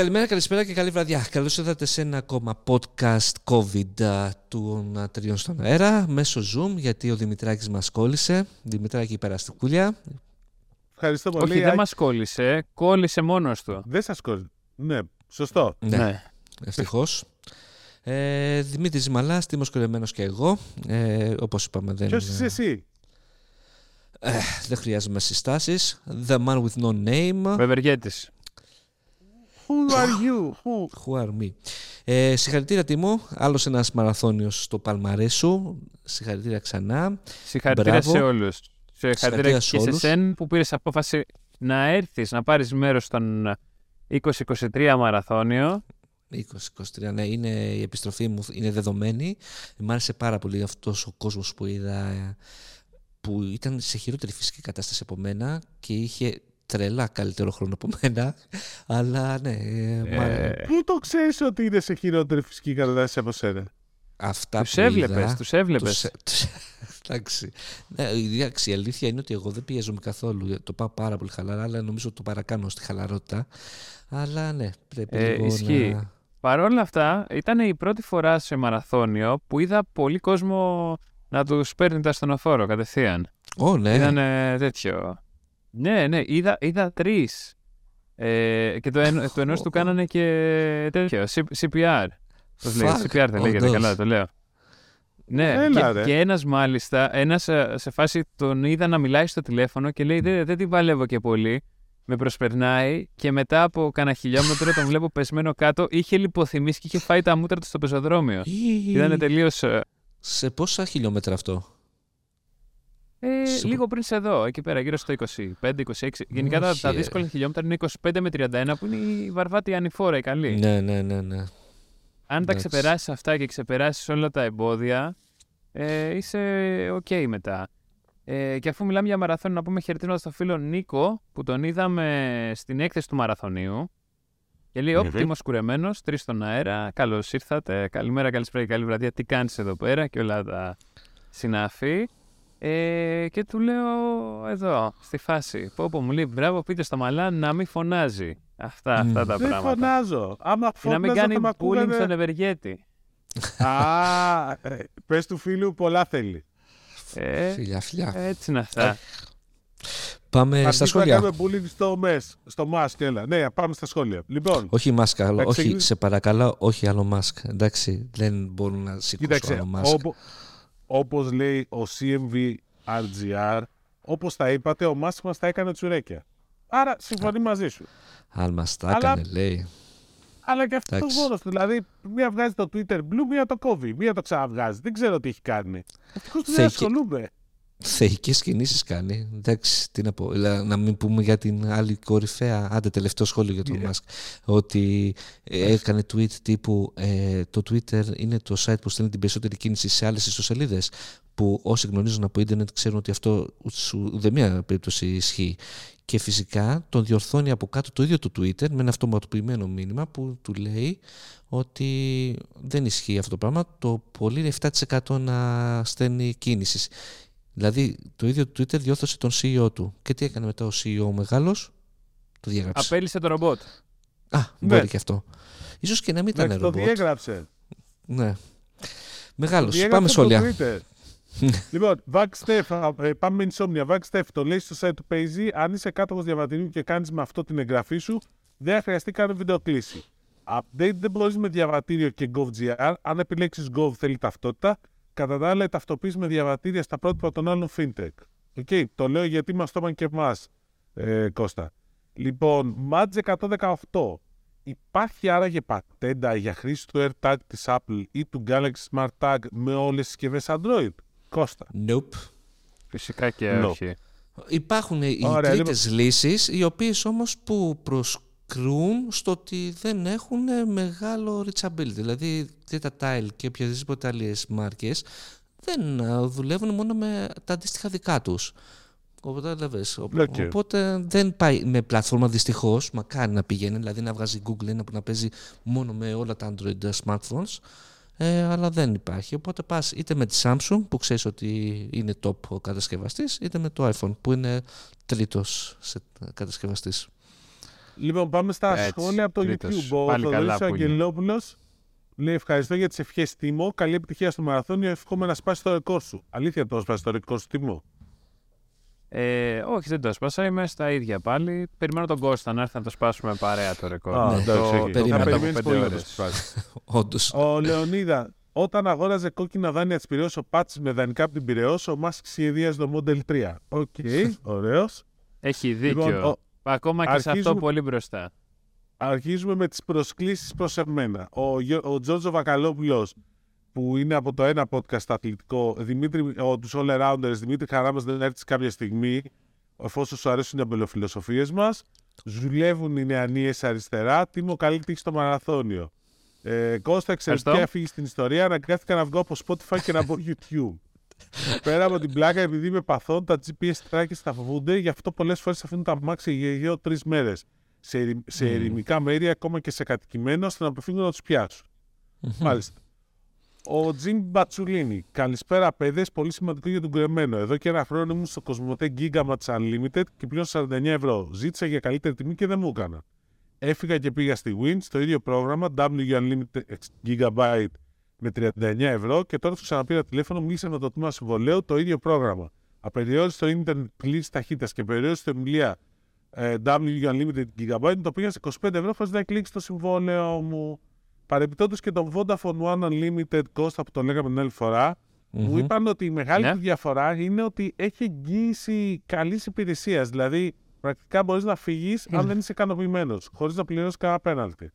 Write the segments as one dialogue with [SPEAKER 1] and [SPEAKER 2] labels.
[SPEAKER 1] Καλημέρα, καλησπέρα και καλή βραδιά. Καλώς ήρθατε σε ένα ακόμα podcast COVID του τριών στον αέρα μέσω Zoom γιατί ο Δημητράκης μας κόλλησε. Δημητράκη, περάστε κούλια.
[SPEAKER 2] Ευχαριστώ πολύ.
[SPEAKER 3] Όχι, δεν μας κόλλησε. Κόλλησε μόνος του.
[SPEAKER 2] Δεν σας κόλλησε. Ναι, σωστό.
[SPEAKER 1] Ναι,
[SPEAKER 3] Ναι.
[SPEAKER 1] ευτυχώς. Ε, Δημήτρης Μαλάς, Τίμος Κορεμένος και εγώ. Ε, όπως είπαμε δεν,
[SPEAKER 2] Ποιος είσαι εσύ;
[SPEAKER 1] ε, δεν χρειάζομαι συστάσεις. The man with no name.
[SPEAKER 3] Βεβεργέτης.
[SPEAKER 2] Who are you? Who?
[SPEAKER 1] Who are me; Ε, συγχαρητήρια Τίμο, άλλος ένας μαραθώνιος στο παλμαρέ σου. Συγχαρητήρια ξανά.
[SPEAKER 3] Συγχαρητήρια
[SPEAKER 1] Μπράβο.
[SPEAKER 3] σε όλους. Συγχαρητήρια
[SPEAKER 1] Συγχαρητήρια
[SPEAKER 3] και
[SPEAKER 1] σε
[SPEAKER 3] σε
[SPEAKER 1] όλους.
[SPEAKER 3] σένα που πήρες απόφαση να έρθεις, να πάρεις μέρος στον 2023 μαραθώνιο.
[SPEAKER 1] 20-23, ναι, είναι, η επιστροφή μου είναι δεδομένη. Μ' άρεσε πάρα πολύ αυτός ο κόσμος που είδα ε, που ήταν σε χειρότερη φυσική κατάσταση από μένα και είχε τρελά καλύτερο χρόνο από μένα. Αλλά ναι, ε, μ' άρεσε.
[SPEAKER 3] Ε,
[SPEAKER 2] Πού το ξέρεις ότι είναι σε χειρότερη φυσική κατάσταση από σένα;
[SPEAKER 1] αυτά
[SPEAKER 3] τους
[SPEAKER 1] που
[SPEAKER 3] έβλεπες,
[SPEAKER 1] είδα,
[SPEAKER 3] τους έβλεπες.
[SPEAKER 1] τους- τους- Εντάξει. Ναι, εντάξει, η αλήθεια είναι ότι εγώ δεν πιέζομαι καθόλου. Το πάω πάρα πολύ χαλαρά, αλλά νομίζω ότι το παρακάνω στη χαλαρότητα. Αλλά ναι, πρέπει
[SPEAKER 3] Ε,
[SPEAKER 1] λίγο
[SPEAKER 3] ισχύει.
[SPEAKER 1] να...
[SPEAKER 3] Παρ' όλα αυτά, ήταν η πρώτη φορά σε μαραθώνιο που είδα πολύ κόσμο να τους παίρνει τα στενοφόρο κατευθείαν.
[SPEAKER 1] Ω, ναι.
[SPEAKER 3] Ήταν ε, τέτοιο. Ναι, ναι, είδα, είδα τρεις. Ε, και το, εν, το ενός του κάνανε και τέτοιο. C- CPR. Πώς λέγεται,
[SPEAKER 1] Fuck,
[SPEAKER 3] CPR δεν λέγεται,
[SPEAKER 1] όντως.
[SPEAKER 3] καλά το λέω. Ναι,
[SPEAKER 2] Έλα,
[SPEAKER 3] και,
[SPEAKER 2] ρε.
[SPEAKER 3] και ένας μάλιστα, ένας ε, σε φάση τον είδα να μιλάει στο τηλέφωνο και λέει δεν, δεν την παλεύω και πολύ. Με προσπερνάει και μετά από κάνα χιλιόμετρο τον βλέπω πεσμένο κάτω. Είχε λιποθυμήσει και είχε φάει τα μούτρα του στο πεζοδρόμιο.
[SPEAKER 1] Ή-
[SPEAKER 3] Ήταν τελείως.
[SPEAKER 1] Σε πόσα χιλιόμετρα αυτό;
[SPEAKER 3] Ε,
[SPEAKER 1] Σε-
[SPEAKER 3] λίγο πριν σε εδώ, εκεί πέρα, γύρω στο 25-26. Γενικά τα,
[SPEAKER 1] Όχι,
[SPEAKER 3] τα
[SPEAKER 1] ε.
[SPEAKER 3] δύσκολα χιλιόμετρα είναι 25 με 31, που είναι η βαρβάτη ανηφόρα, η καλή.
[SPEAKER 1] Ναι, ναι, ναι, ναι.
[SPEAKER 3] Αν τα
[SPEAKER 1] εντάξει.
[SPEAKER 3] ξεπεράσεις αυτά και ξεπεράσεις όλα τα εμπόδια, ε, είσαι οκ μετά. Ε, και αφού μιλάμε για μαραθώνιο, να πούμε χαιρετίσματα στο φίλο Νίκο, που τον είδαμε στην έκθεση του μαραθωνίου. Και λέει: Ωπ,
[SPEAKER 2] Βέβαια.
[SPEAKER 3] Τίμος κουρεμένος, τρεις στον αέρα. Καλώς ήρθατε. Καλημέρα, καλησπέρα και καλή βραδιά. Τι κάνεις εδώ πέρα και όλα τα συνάφη. Ε, και του λέω εδώ, στη φάση. Πω, πω, μου λέει μπράβο, πείτε στο μαλά να μην φωνάζει. Αυτά, αυτά
[SPEAKER 1] Μμ.
[SPEAKER 3] τα
[SPEAKER 2] Δεν
[SPEAKER 3] πράγματα.
[SPEAKER 2] φωνάζω. Άμα
[SPEAKER 3] Και να μην
[SPEAKER 2] φώναζα
[SPEAKER 3] κάνει
[SPEAKER 2] θα μ'
[SPEAKER 3] bullying στον
[SPEAKER 2] ακούγανε...
[SPEAKER 3] Ευεργέτη.
[SPEAKER 2] Α, ε, πες του φίλου πολλά θέλει.
[SPEAKER 3] Ε,
[SPEAKER 1] Φιλιά, φιλιά.
[SPEAKER 3] έτσι είναι αυτά.
[SPEAKER 1] Πάμε στα
[SPEAKER 2] Αρχίσουμε να
[SPEAKER 1] σχόλια.
[SPEAKER 2] κάνουμε bullying στο μες, στο mask, έλα. Ναι, πάμε στα σχόλια. Λοιπόν,
[SPEAKER 1] Όχι μάσκα, άλλο.
[SPEAKER 2] Να
[SPEAKER 1] όχι,
[SPEAKER 2] ξεκινήσουμε.
[SPEAKER 1] σε παρακαλώ, όχι άλλο μάσκ. Εντάξει, δεν μπορούν να σηκώσουν
[SPEAKER 2] κοίταξε,
[SPEAKER 1] άλλο μάσκ.
[SPEAKER 2] Όπο- όπως λέει ο CMV RGR, όπως τα είπατε, ο Μάσκ μας τα έκανε τσουρέκια. Άρα συμφωνεί μαζί σου.
[SPEAKER 1] Αν μας τα
[SPEAKER 2] Αλλά-
[SPEAKER 1] έκανε, λέει.
[SPEAKER 2] Αλλά και αυτός
[SPEAKER 1] Εντάξει.
[SPEAKER 2] μόνος του. Δηλαδή, μία βγάζει το Twitter Blue, μία το κόβει, μία το ξαναβγάζει. Δεν ξέρω τι έχει κάνει. Ευτυχώς δεν
[SPEAKER 1] Θεϊκή-
[SPEAKER 2] ασχολούμαι.
[SPEAKER 1] Θεϊκές κινήσεις κάνει. Εντάξει, τι να πω. Δηλαδή, να μην πούμε για την άλλη κορυφαία, άντε τελευταίο σχόλιο για τον
[SPEAKER 2] Yeah.
[SPEAKER 1] Μάσκ, ότι ε, έκανε tweet τύπου ε, το Twitter είναι το site που στέλνει την περισσότερη κίνηση σε άλλες ιστοσελίδες που όσοι γνωρίζουν από ίντερνετ ξέρουν ότι αυτό σου ούτε μία περίπτωση ισχύει. Και φυσικά τον διορθώνει από κάτω το ίδιο το Twitter με ένα αυτοματοποιημένο μήνυμα που του λέει ότι δεν ισχύει αυτό το πράγμα. Το πολύ είναι 7% να στέλνει κίνησης. Δηλαδή το ίδιο το Twitter διόρθωσε τον CEO του. Και τι έκανε μετά ο CEO ο μεγάλος, το διέγραψε.
[SPEAKER 3] Απέλησε το ρομπότ.
[SPEAKER 1] Α, μπορεί
[SPEAKER 2] Ναι.
[SPEAKER 1] και αυτό. Ίσως και να μην ήταν
[SPEAKER 2] Εντάξει, το
[SPEAKER 1] ρομπότ.
[SPEAKER 2] διέγραψε.
[SPEAKER 1] Ναι.
[SPEAKER 2] Το
[SPEAKER 1] Μεγάλος.
[SPEAKER 2] διέγραψε
[SPEAKER 1] Πάμε
[SPEAKER 2] από
[SPEAKER 1] σχόλια.
[SPEAKER 2] το Twitter. λοιπόν, Vagstef, ε, πάμε με insomnia. Vagstef, το λέει στο site του Payzy. Αν είσαι κάτοχος διαβατηρίου και κάνεις με αυτό την εγγραφή σου, δεν θα χρειαστεί καν βιντεοκλήση. Update δεν μπορείς με διαβατήριο και GovGR. Αν επιλέξεις Gov θέλει ταυτότητα. Κατά τα άλλα, η ταυτοποίηση με διαβατήρια στα πρότυπα των άλλων fintech. Οκ, το λέω γιατί μας το είπαν και εμάς, ε, Κώστα. Λοιπόν, Match 118. Υπάρχει άραγε πατέντα για χρήση του AirTag της Apple ή του Galaxy Smart Tag με όλες τις συσκευές Android. Κώστα;
[SPEAKER 1] Nope.
[SPEAKER 3] Φυσικά και
[SPEAKER 2] No.
[SPEAKER 3] όχι.
[SPEAKER 1] Υπάρχουν οι
[SPEAKER 2] Ωραία, λοιπόν.
[SPEAKER 1] τρίτες λύσεις, οι οποίες όμως που προσκρούν στο ότι δεν έχουν μεγάλο reachability. Δηλαδή, τα Tile και οποιαδήποτε άλλες μάρκες δεν α, δουλεύουν μόνο με τα αντίστοιχα δικά τους. Οπότε, βλέπεις, ο-
[SPEAKER 2] Οκ.
[SPEAKER 1] οπότε δεν πάει με πλατφόρμα δυστυχώς. Μακάρι να πηγαίνει, δηλαδή να βγάζει Google ένα που να παίζει μόνο με όλα τα Android smartphones. Ε, αλλά δεν υπάρχει. Οπότε πας είτε με τη Samsung που ξέρεις ότι είναι top ο κατασκευαστής, είτε με το iPhone που είναι τρίτος σε κατασκευαστής.
[SPEAKER 2] Λοιπόν, πάμε στα
[SPEAKER 3] Έτσι,
[SPEAKER 2] σχόλια από το
[SPEAKER 3] τρίτος.
[SPEAKER 2] YouTube. Ο
[SPEAKER 3] Πάλι καλά
[SPEAKER 2] Θοδωρής
[SPEAKER 3] που είναι.
[SPEAKER 2] Αγγελόπουλος λέει ευχαριστώ για τις ευχές Τίμο. Καλή επιτυχία στο μαραθώνιο. Εύχομαι να σπάσει το ρεκόρ σου. Αλήθεια το σπάσει το ρεκόρ σου Τίμο;
[SPEAKER 3] Ε, όχι, δεν το έσπασα. Είμαι στα ίδια πάλι. Περιμένω τον Κώστα να έρθει να το σπάσουμε παρέα το ρεκόρ.
[SPEAKER 2] Α,
[SPEAKER 1] Ναι,
[SPEAKER 2] εντάξει,
[SPEAKER 3] το,
[SPEAKER 2] οκ.
[SPEAKER 3] το
[SPEAKER 1] περιμένω.
[SPEAKER 2] Θα
[SPEAKER 3] μετά από
[SPEAKER 2] περιμένεις
[SPEAKER 3] πέντε
[SPEAKER 2] πολύ να το
[SPEAKER 3] ώρες.
[SPEAKER 2] σπάσεις.
[SPEAKER 1] Όντως.
[SPEAKER 2] Ο Λεωνίδα, όταν αγόραζε κόκκινα δάνεια της Πυραιός ο Πάτση με δανεικά από την Πυραιός, ο Μάσκς σχεδίαζε το Model 3. Οκ, ωραίος.
[SPEAKER 3] Έχει δίκιο.
[SPEAKER 2] Λοιπόν, ο-
[SPEAKER 3] Ακόμα και σε αυτό
[SPEAKER 2] αρχίζουμε-
[SPEAKER 3] πολύ μπροστά.
[SPEAKER 2] Αρχίζουμε με τις προσκλήσεις προς εμένα. Ο, Γιο- ο Τζόρτζο Βακαλόπουλος που είναι από το ένα podcast αθλητικό, Δημήτρη, ο, τους All Arounders, Δημήτρη χαρά μας να έρθει κάποια στιγμή, εφόσον σου αρέσουν οι αμπελοφιλοσοφίες μας. Ζουλεύουν οι νεανίες αριστερά, τίμω καλή τύχη στο μαραθώνιο. Ε, Κώστα, εξαιρετικά
[SPEAKER 3] Ευχαριστώ.
[SPEAKER 2] φύγει στην ιστορία, αναγκάστηκα να βγω από Spotify και να μπω YouTube. Πέρα από την πλάκα, επειδή είμαι παθών, τα GPS trackers θα φοβούνται, γι' αυτό πολλές φορές αφήνουν τα μάξι για δύο τρεις μέρες. Σε, ερη- σε
[SPEAKER 1] Μμμ.
[SPEAKER 2] ερημικά μέρη, ακόμα και σε κατοικημένο, ώστε να αποφύγουν να τους πιάσουν. Μάλιστα. Ο Τζιμ Μπατσουλίνη. Καλησπέρα, παιδες. Πολύ σημαντικό για τον κρεμμένο. Εδώ και ένα χρόνο ήμουν στο Cosmote Gigamax Unlimited και πλέον 49 ευρώ. Ζήτησα για καλύτερη τιμή και δεν μου έκανα. Έφυγα και πήγα στη Win στο ίδιο πρόγραμμα W Unlimited Gigabyte με 39 ευρώ και τώρα του ξαναπήρα τηλέφωνο, μίλησα με το τμήμα συμβολέου το ίδιο πρόγραμμα. Απεριόριστο ίντερνετ πλήρης ταχύτητας και περιόριστο ομιλία ε, W Unlimited Gigabyte το πήγα σε 25 ευρώ χωρί να κλείσει το συμβόλαιο μου. Παρεμπιπτόντως και το Vodafone One Unlimited Costa που το λέγαμε την άλλη φορά, μου είπαν ότι η μεγάλη
[SPEAKER 3] Ναι.
[SPEAKER 2] του διαφορά είναι ότι έχει εγγύηση καλής υπηρεσίας. Δηλαδή, πρακτικά μπορείς να φύγεις αν δεν είσαι ικανοποιημένος, χωρίς να πληρώσεις κανένα πέναλτι.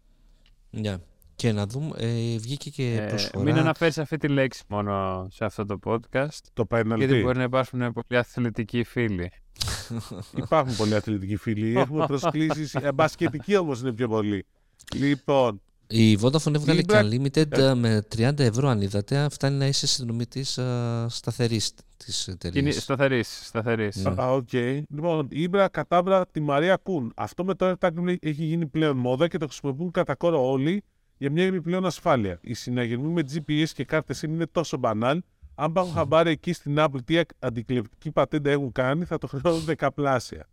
[SPEAKER 1] Ναι. Και να δούμε, ε, βγήκε και
[SPEAKER 3] Ε,
[SPEAKER 1] προσφορά.
[SPEAKER 3] μην αναφέρεις αυτή τη λέξη μόνο σε αυτό το podcast.
[SPEAKER 2] Το πέναλτι.
[SPEAKER 3] Γιατί μπορεί να υπάρχουν πολλοί αθλητικοί φίλοι.
[SPEAKER 2] Υπάρχουν πολλοί αθλητικοί φίλοι. Έχουμε προσκλήσεις. Ε, μπασκετικοί όμως είναι πιο πολλοί. Λοιπόν,
[SPEAKER 1] Η Vodafone έβγαλε
[SPEAKER 2] Η
[SPEAKER 1] και
[SPEAKER 2] Black-
[SPEAKER 1] Unlimited
[SPEAKER 2] Ε.
[SPEAKER 1] ε, με 30 ευρώ αν είδατε. Φτάνει να είσαι συνδρομητή σταθερής της εταιρείας.
[SPEAKER 3] Κινη... Σταθερής, σταθερής.
[SPEAKER 1] Ναι.
[SPEAKER 2] Α, οκ. Λοιπόν, Ήμπρα κατάβρα τη Μαρία Κούν. Αυτό με το AirTag λέει, έχει γίνει πλέον μόδα και το χρησιμοποιούν κατά κόρο όλοι για μια επιπλέον ασφάλεια. Οι συναγερμοί με GPS και κάρτες SIM είναι τόσο μπανάλ. Αν πάρουν χαμπάρι εκεί στην Apple τι αντικλεπτική πατέντα έχουν κάνει, θα το χρεώνουν δεκαπλάσια.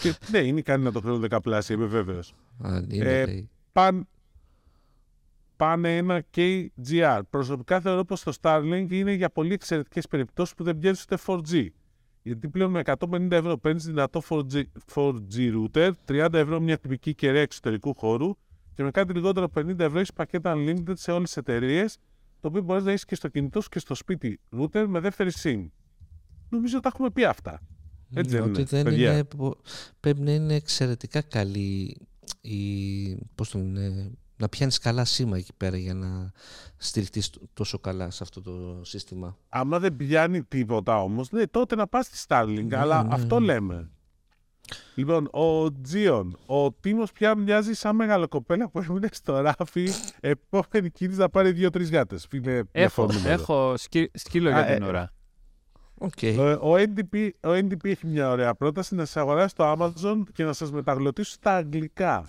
[SPEAKER 2] Και, ναι, είναι ικανή να το χρεώνουν δεκαπλάσια, είμαι βέβαιος.
[SPEAKER 1] Αν είναι,
[SPEAKER 2] Ε,
[SPEAKER 1] λέει.
[SPEAKER 2] Παν, πάνε ένα KGR. Προσωπικά θεωρώ πως το Starlink είναι για πολύ εξαιρετικές περιπτώσεις που δεν βγαίνει ούτε 4G. Γιατί πλέον με 150 ευρώ παίρνεις δυνατό 4G, 4G router, 30 ευρώ μια τυπική κεραία εξωτερικού χώρου και με κάτι λιγότερο από 50 ευρώ έχεις πακέτα unlimited σε όλες τις εταιρείες, το οποίο μπορείς να έχεις και στο κινητό σου και στο σπίτι router με δεύτερη SIM. Νομίζω ότι τα έχουμε πει αυτά. Έτσι δεν
[SPEAKER 1] ότι
[SPEAKER 2] είναι,
[SPEAKER 1] δεν
[SPEAKER 2] παιδιά.
[SPEAKER 1] είναι, πο- πρέπει να είναι εξαιρετικά καλή η, πώς το λένε, να πιάνεις καλά σήμα εκεί πέρα για να στηριχτείς τόσο καλά σε αυτό το σύστημα.
[SPEAKER 2] Άμα δεν πιάνει τίποτα όμως, ναι, τότε να πας στη Starlink.
[SPEAKER 1] Ναι,
[SPEAKER 2] αλλά
[SPEAKER 1] ναι.
[SPEAKER 2] αυτό λέμε. Λοιπόν, ο Τζίον, ο Τίμος πια μοιάζει σαν μεγαλοκοπέλα που έμεινε στο ράφι. Επόμενη κίνηση να πάρει δύο-τρεις γάτες. Φίλε,
[SPEAKER 3] Έχω,
[SPEAKER 2] διαφωνούμε εδώ.
[SPEAKER 3] έχω σκύ- σκύλο
[SPEAKER 2] Α,
[SPEAKER 3] για
[SPEAKER 2] ε,
[SPEAKER 3] την ώρα.
[SPEAKER 1] Οκ.
[SPEAKER 2] Ε, Ο NDP, ο NDP έχει μια ωραία πρόταση να σας αγοράσει το Amazon και να σας μεταγλωττίσει στα αγγλικά.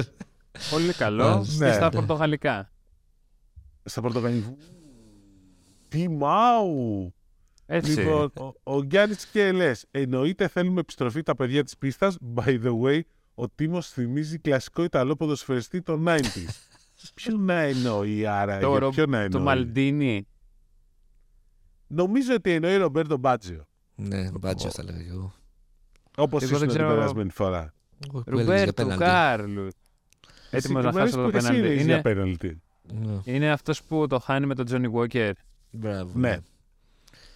[SPEAKER 3] Πολύ καλό.
[SPEAKER 1] Μάλιστα.
[SPEAKER 3] Και στα
[SPEAKER 2] Ναι.
[SPEAKER 3] πορτογαλικά.
[SPEAKER 2] Στα πορτογαλικά. Τι μάου!
[SPEAKER 3] Έτσι.
[SPEAKER 2] Λοιπόν, ο, ο Γιάννης και λες: Εννοείται θέλουμε επιστροφή τα παιδιά της πίστας. By the way, ο Τίμος θυμίζει κλασικό Ιταλό ποδοσφαιριστή των 90s. Ποιο να εννοεί άρα,
[SPEAKER 3] το,
[SPEAKER 2] για
[SPEAKER 3] ρο-
[SPEAKER 2] ποιο να εννοεί;
[SPEAKER 3] το Μαλντίνι.
[SPEAKER 2] Νομίζω ότι εννοεί Ρομπέρτο Μπάτζιο.
[SPEAKER 1] Ναι, μπάτζιο θα λέγα και εγώ.
[SPEAKER 2] Όπως
[SPEAKER 3] Εγώ
[SPEAKER 2] ήσουν
[SPEAKER 3] δεν
[SPEAKER 2] την
[SPEAKER 3] ξέρω-
[SPEAKER 2] περασμένη φορά.
[SPEAKER 1] Εγώ που έλεγες για
[SPEAKER 3] Ρομπέρτο
[SPEAKER 1] πέναλτι.
[SPEAKER 3] Κάρλου.
[SPEAKER 2] Εσύ
[SPEAKER 3] Έτοιμος να
[SPEAKER 2] τι μέρες
[SPEAKER 3] χάσω το
[SPEAKER 2] που εσύ
[SPEAKER 3] πέναλτι.
[SPEAKER 2] είναι
[SPEAKER 3] Είναι,
[SPEAKER 2] για πέναλτι.
[SPEAKER 1] Ναι.
[SPEAKER 3] είναι αυτός που το χάνει με τον Τζόνι Walker.
[SPEAKER 1] Μπράβο.
[SPEAKER 2] Ναι.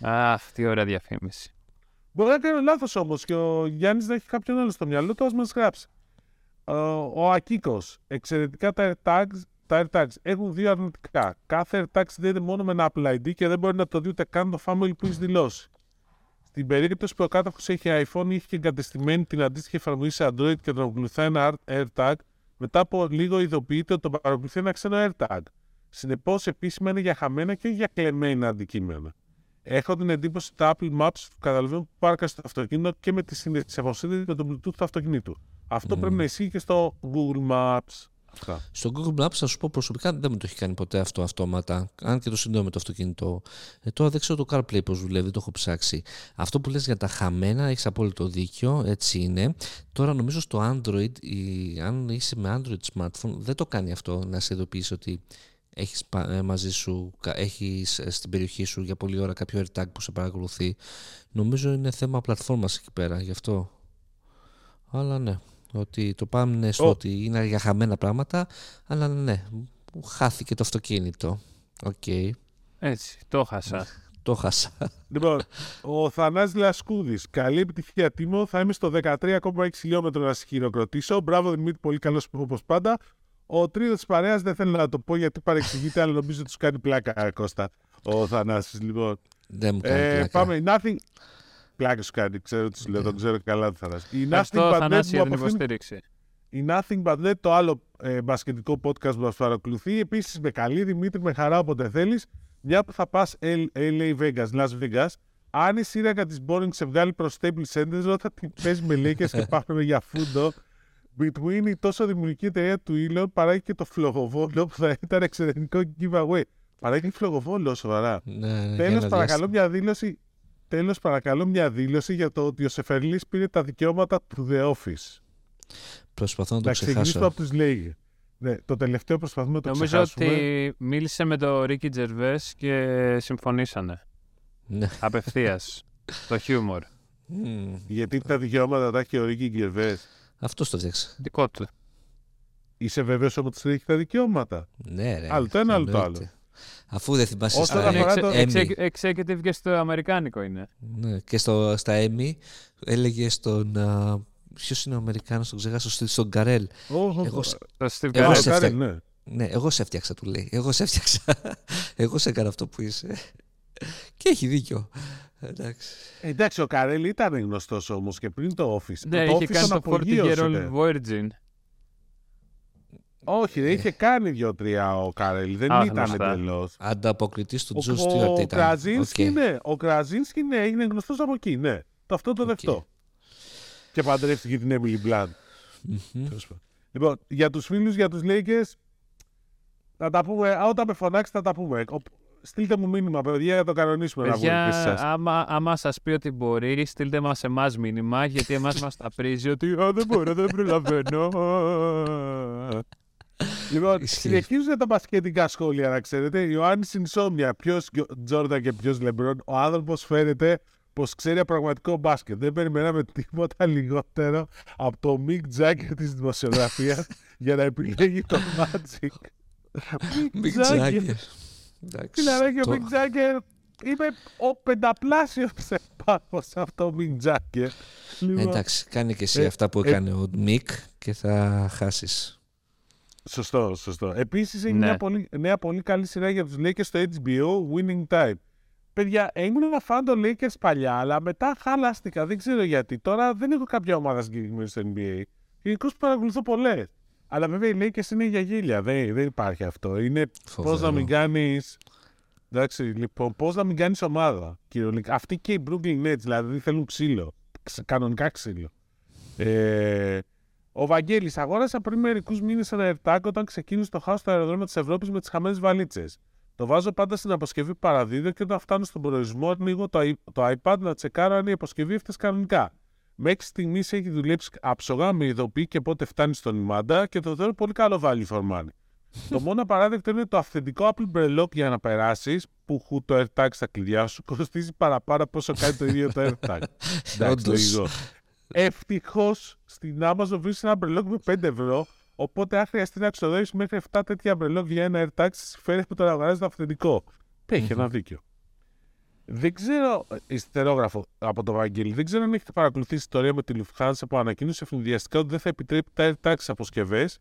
[SPEAKER 3] Αχ, τι ωραία διαφήμιση.
[SPEAKER 2] Μπορεί να κάνω λάθος όμως και ο Γιάννης να έχει κάποιον άλλο στο μυαλό του, ας μας γράψει. Ε, ο Ακίκο. Εξαιρετικά τα AirTags, τα AirTags έχουν δύο αρνητικά. Κάθε AirTag συνδέεται μόνο με ένα Apple ID και δεν μπορεί να το δει ούτε καν το family που έχει δηλώσει. Στην περίπτωση που ο κάτοχος έχει iPhone ή έχει και εγκατεστημένη την αντίστοιχη εφαρμογή σε Android και τον ακολουθάει ένα AirTag, μετά από λίγο ειδοποιείται ότι τον παρακολουθεί ένα ξένο AirTag. Συνεπώς, επίσημα είναι για χαμένα και όχι για κλεμμένα αντικείμενα. Έχω την εντύπωση ότι τα Apple Maps καταλαβαίνουν που πάρκα στο αυτοκίνητο και με τη σύνδεση αποσύνδεση με το Bluetooth του αυτοκινήτου. Αυτό
[SPEAKER 1] Μμμ.
[SPEAKER 2] πρέπει να ισχύει και στο Google Maps. Αυτά.
[SPEAKER 1] Στο Google Maps θα σου πω προσωπικά δεν με το έχει κάνει ποτέ αυτό αυτόματα. Αν και το συνδέω με το αυτοκίνητο. Ε, τώρα δεν ξέρω το CarPlay πώς δουλεύει, δεν το έχω ψάξει. Αυτό που λες για τα χαμένα, έχεις απόλυτο δίκιο, έτσι είναι. Τώρα νομίζω στο Android, η, αν είσαι με Android smartphone, δεν το κάνει αυτό να σε ειδοποιήσει ότι έχεις ε, μαζί σου, έχεις ε, στην περιοχή σου για πολλή ώρα κάποιο AirTag που σε παρακολουθεί. Νομίζω είναι θέμα πλατφόρμας εκεί πέρα, γι' αυτό. Αλλά ναι, ότι το πάμε στο ότι είναι για χαμένα πράγματα, αλλά ναι, χάθηκε το αυτοκίνητο. Οκ.
[SPEAKER 3] Έτσι, το χάσα.
[SPEAKER 1] το χάσα.
[SPEAKER 2] Λοιπόν, ο Θανάς Λασκούδης. Καλή επιτυχία, Τίμο. Θα είμαι στο 13,6 χιλιόμετρο να σε χειροκροτήσω. Μπράβο, Δημήτρη, πολύ καλός όπως πάντα. Ο τρίτο της παρέας δεν θέλω να το πω γιατί παρεξηγείται, αλλά νομίζω ότι τους κάνει πλάκα, Κώστα. Ο Θανάσης, λοιπόν.
[SPEAKER 1] Δεν μου κάνει
[SPEAKER 2] Ε,
[SPEAKER 1] πλάκα.
[SPEAKER 2] πάμε. Nothing. Πλάκα σου κάνει, ξέρω τι σου λέω, τον ξέρω καλά το Θανάση. Η Nothing
[SPEAKER 3] Ευχαριστώ,
[SPEAKER 2] But Net
[SPEAKER 3] Θανάση,
[SPEAKER 2] μου
[SPEAKER 3] για την
[SPEAKER 2] αποφύγει-
[SPEAKER 3] υποστήριξη.
[SPEAKER 2] η Nothing But Net, το άλλο ε, μπασκετικό podcast που μας παρακολουθεί. Επίσης με καλή Δημήτρη, με χαρά όποτε θέλεις. Μια που θα πας L- LA Vegas, Las Vegas, αν η σύραγγα της Boring σε βγάλει προς Staples Center, όταν την παίζει με Lakers και πάμε για φούντο, Between η τόσο δημιουργική εταιρεία του Elon παράγει και το φλογοβόλο που θα ήταν εξαιρετικό giveaway. Παράγει φλογοβόλο, σοβαρά.
[SPEAKER 1] Ναι, ναι, για
[SPEAKER 2] Τέλος
[SPEAKER 1] ένα
[SPEAKER 2] παρακαλώ
[SPEAKER 1] διάστημα.
[SPEAKER 2] μια δήλωση Τέλος παρακαλώ μια δήλωση για το ότι ο Σεφερλής πήρε τα δικαιώματα του The Office.
[SPEAKER 1] Προσπαθώ να το
[SPEAKER 2] Να ξεκινήσουμε
[SPEAKER 1] ξεχάσω.
[SPEAKER 2] από τους Λέγε. Ναι, το τελευταίο προσπαθούμε να το
[SPEAKER 3] Νομίζω
[SPEAKER 2] ξεχάσουμε.
[SPEAKER 3] ότι μίλησε με τον Ρίκι Τζερβές και συμφωνήσανε.
[SPEAKER 1] Ναι.
[SPEAKER 3] Απευθείας. το χιούμορ.
[SPEAKER 1] Μμμ.
[SPEAKER 2] Γιατί τα δικαιώματα τα έχει ο Ρίκη Γκερβές.
[SPEAKER 1] Αυτός το φτιάξε.
[SPEAKER 3] Δικό του.
[SPEAKER 2] Είσαι βέβαιος ότι έχει τα δικαιώματα;
[SPEAKER 1] Ναι, ρε.
[SPEAKER 2] Άλλο το ένα, άλλο το
[SPEAKER 1] εννοείται.
[SPEAKER 2] άλλο.
[SPEAKER 1] Αφού δεν θυμάσαι
[SPEAKER 2] Όσον
[SPEAKER 1] στα
[SPEAKER 2] αφορά το-
[SPEAKER 1] Emmy,
[SPEAKER 3] Executive και στο Αμερικάνικο είναι.
[SPEAKER 1] ναι, και στο, στα Emmy έλεγε στον... Ποιος είναι ο Αμερικάνος, τον ξεχάσω, στο- στον Καρέλ.
[SPEAKER 2] Ω,
[SPEAKER 1] Εγώ
[SPEAKER 2] ω,
[SPEAKER 1] σε-
[SPEAKER 3] Το Steve
[SPEAKER 1] Εγώ
[SPEAKER 3] Carell.
[SPEAKER 1] σε-
[SPEAKER 2] Καρέλ,
[SPEAKER 1] φταίω.
[SPEAKER 2] ναι.
[SPEAKER 1] Ναι, εγώ σε έφτιαξα, του λέει. Εγώ σε έφτιαξα. εγώ σε έκανα αυτό που είσαι. και έχει δίκιο. Εντάξει.
[SPEAKER 2] Ε, Εντάξει, ο Καρέλ ήταν γνωστός όμως και πριν το Office.
[SPEAKER 3] Ναι,
[SPEAKER 2] το
[SPEAKER 3] είχε
[SPEAKER 2] Office
[SPEAKER 3] κάνει
[SPEAKER 2] τον
[SPEAKER 3] το 40 year
[SPEAKER 2] απογείωσε.
[SPEAKER 3] old virgin.
[SPEAKER 2] Όχι, δεν είχε κάνει δύο-τρία ο Καρέλ. Δεν
[SPEAKER 3] Α,
[SPEAKER 2] ήταν
[SPEAKER 3] γνωστά.
[SPEAKER 2] εντελώς.
[SPEAKER 1] Ανταποκριτής του
[SPEAKER 2] Ο,
[SPEAKER 1] Τζο
[SPEAKER 2] ο,
[SPEAKER 1] Στιούαρτ
[SPEAKER 2] ο
[SPEAKER 1] ήταν.
[SPEAKER 2] Κραζίνσκι,
[SPEAKER 1] Οκ.
[SPEAKER 2] ναι. Ο Κραζίνσκι, ναι, είναι γνωστός από εκεί, ναι. Το αυτό το
[SPEAKER 1] Οκ.
[SPEAKER 2] δευτό. Και παντρεύτηκε την Emily Blunt.
[SPEAKER 1] Μμμ.
[SPEAKER 2] Τέλος πάντων. Λοιπόν, για τους φίλους, για τους Lakers, θα τα πούμε, α, όταν με φωνάξετε θα τα πούμε. Ο- Στείλτε μου μήνυμα, παιδιά, για το κανονίσουμε να βγούμε και
[SPEAKER 3] Παιδιά,
[SPEAKER 2] εσάς.
[SPEAKER 3] άμα, άμα σας πει ότι μπορεί, στείλτε μας εμάς μήνυμα, γιατί εμάς μας τα πρίζει ότι «Α, δεν μπορώ, δεν προλαβαίνω.
[SPEAKER 2] Λοιπόν,
[SPEAKER 1] Ισχύει.
[SPEAKER 2] συνεχίζουν τα μπασκετικά σχόλια, να ξέρετε. Ιωάννης Συνσόμια, ποιος Τζόρνταν και ποιος Λεμπρόν. Ο άνθρωπος φαίνεται πως ξέρει πραγματικό μπάσκετ. Δεν περιμέναμε τίποτα λιγότερο από το Μικ Τζάγκερ της δημοσιογραφίας για να επιλέγει το Magic.
[SPEAKER 1] Μικ
[SPEAKER 2] Jagger.
[SPEAKER 1] Τζάγκερ. Εντάξει,
[SPEAKER 2] Φιλαράκι, ο
[SPEAKER 1] το-
[SPEAKER 2] Μικ Τζάγκερ είμαι ο πενταπλάσιος επάνω σε αυτό ο Μικ Τζάγκερ. Λοιπόν,
[SPEAKER 1] Εντάξει, κάνει και εσύ
[SPEAKER 2] Ε,
[SPEAKER 1] αυτά που
[SPEAKER 2] ε,
[SPEAKER 1] έκανε ο Μικ και θα χάσεις.
[SPEAKER 2] Σωστό, σωστό. Επίσης έχει
[SPEAKER 3] Ναι.
[SPEAKER 2] μια πολύ, νέα πολύ καλή σειρά για τους Lakers στο HBO, Winning Time. Παιδιά, ήμουν ένα φαν των Lakers παλιά, αλλά μετά χαλάστηκα. Δεν ξέρω γιατί. Τώρα δεν έχω κάποια ομάδα συγκεκριμένη στο NBA. Γενικώς παρακολουθώ πολλές. Αλλά βέβαια οι Lakers είναι για γέλια. Δεν, δεν υπάρχει αυτό. Είναι πώς να
[SPEAKER 1] Φοβερό.
[SPEAKER 2] μην κάνεις. Εντάξει, λοιπόν, πώς να μην κάνεις ομάδα. Κυριολεκτικά. Αυτοί και οι Brooklyn Nets δηλαδή θέλουν ξύλο. Ξ- Κανονικά ξύλο. Ε, ο Βαγγέλης αγόρασα πριν μερικούς μήνες ένα AirTag όταν ξεκίνησε το χάος στο αεροδρόμιο της Ευρώπης με τις χαμένες βαλίτσες. Το βάζω πάντα στην αποσκευή που παραδίδω και όταν φτάνω στον προορισμό ανοίγω το, i- το iPad να τσεκάρω αν η αποσκευή έφτασε κανονικά. Μέχρι στιγμής έχει δουλέψει άψογα με ειδοποιεί και πότε φτάνει στον Ιμάντα και το θεωρώ πολύ καλό value for money. το μόνο απαράδεκτο είναι το αυθεντικό Apple Brelock για να περάσεις, που χου το AirTag στα κλειδιά σου κοστίζει παραπάνω από όσο κάνει το ίδιο το AirTag. Εντάξει,
[SPEAKER 1] Όντως.
[SPEAKER 2] λογικό. Ευτυχώς στην Amazon βρίσκει ένα μπρελόκ με 5 ευρώ. Οπότε, αν χρειαστεί να ξοδέψει μέχρι 7 τέτοια μπρελόκ για ένα AirTag, συμφέρει που το να αγοράζεις το αυθεντικό. Έχει ένα δίκιο. Δεν ξέρω, ε, ιστερόγραφο από το Βαγγέλη, δεν ξέρω αν έχετε παρακολουθήσει την ιστορία με τη Lufthansa που ανακοίνωσε ευνηδιαστικά ότι δεν θα επιτρέπει τα AirTag στι αποσκευές,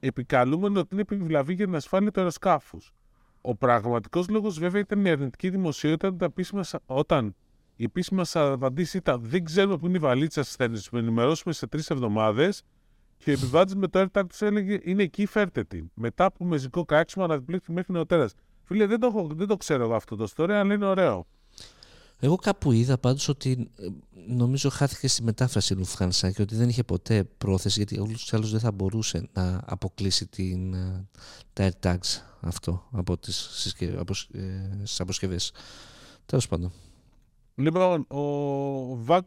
[SPEAKER 2] επικαλούμενο ότι είναι επιβλαβή για την ασφάλεια του αεροσκάφους. Ο πραγματικός λόγος, βέβαια, ήταν η αρνητική δημοσιότητα όταν, τα επίσημα σα- όταν η επίσημα σα απαντήση ήταν Δεν ξέρουμε πού είναι η βαλίτσα σας, θα με ενημερώσουμε σε τρεις εβδομάδες. Και ο επιβάτης με το AirTag του έλεγε Είναι εκεί, φέρτε την. Μετά από μεζικό κράξιμο, αναδιπλήχθη μέχρι νεοτέρας. Φίλε, δεν το, έχω- δεν το ξέρω εγώ αυτό το story, αλλά είναι ωραίο.
[SPEAKER 1] Εγώ κάπου είδα πάντως ότι ε, νομίζω χάθηκε στη μετάφραση η Lufthansa και ότι δεν είχε ποτέ πρόθεση γιατί όλους άλλους δεν θα μπορούσε να αποκλείσει την, ε, τα AirTags αυτό από τις, συσκε... από, ε, στις αποσκευές. Τέλος πάντων.
[SPEAKER 2] Λοιπόν, ο VAG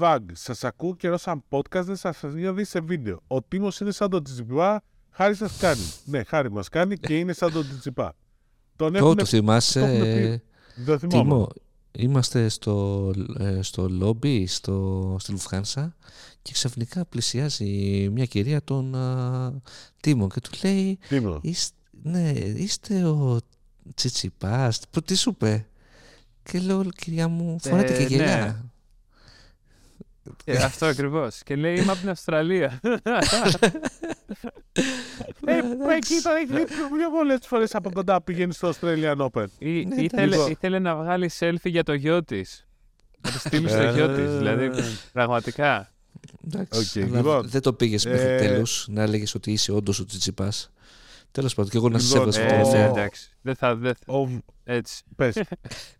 [SPEAKER 2] VAG, σας ακούω καιρό σαν podcast, δεν σας είχα δει σε βίντεο. Ο Τίμος είναι σαν τον Τζιπά, χάρη σας κάνει. ναι, χάρη μας κάνει και είναι σαν τον Τζιπά.
[SPEAKER 1] Τον το, το θυμάσαι,
[SPEAKER 2] το Τίμο,
[SPEAKER 1] είμαστε στο, ε, στο λόμπι, στο, στη Λουφχάνσα και ξαφνικά πλησιάζει μια κυρία τον α, Τίμο και του λέει είστε, ναι, είστε ο Τσιτσιπάς, τι σου είπε και λέω κυρία μου φοράτε και ε, γελιά ναι.
[SPEAKER 3] Ε, αυτό ακριβώς. Και λέει είμαι από την Αυστραλία.
[SPEAKER 2] ε, εκεί το έχεις δει πιο πολλές φορές από κοντά πηγαίνεις στο Australian Open.
[SPEAKER 3] Ή, ναι, ήθελε, ήθελε να βγάλει selfie για το γιο της. Να τη στείλεις στο γιο της. Δηλαδή, πραγματικά.
[SPEAKER 1] Εντάξει, okay, λοιπόν, δεν το πήγες μέχρι ε... τέλους να έλεγες ότι είσαι όντως ο Τσιτσιπά. Τέλος πάντων, και εγώ να σε έβασαι
[SPEAKER 3] τελευταία. Εντάξει. Δεν θα. Έτσι.
[SPEAKER 2] Πες.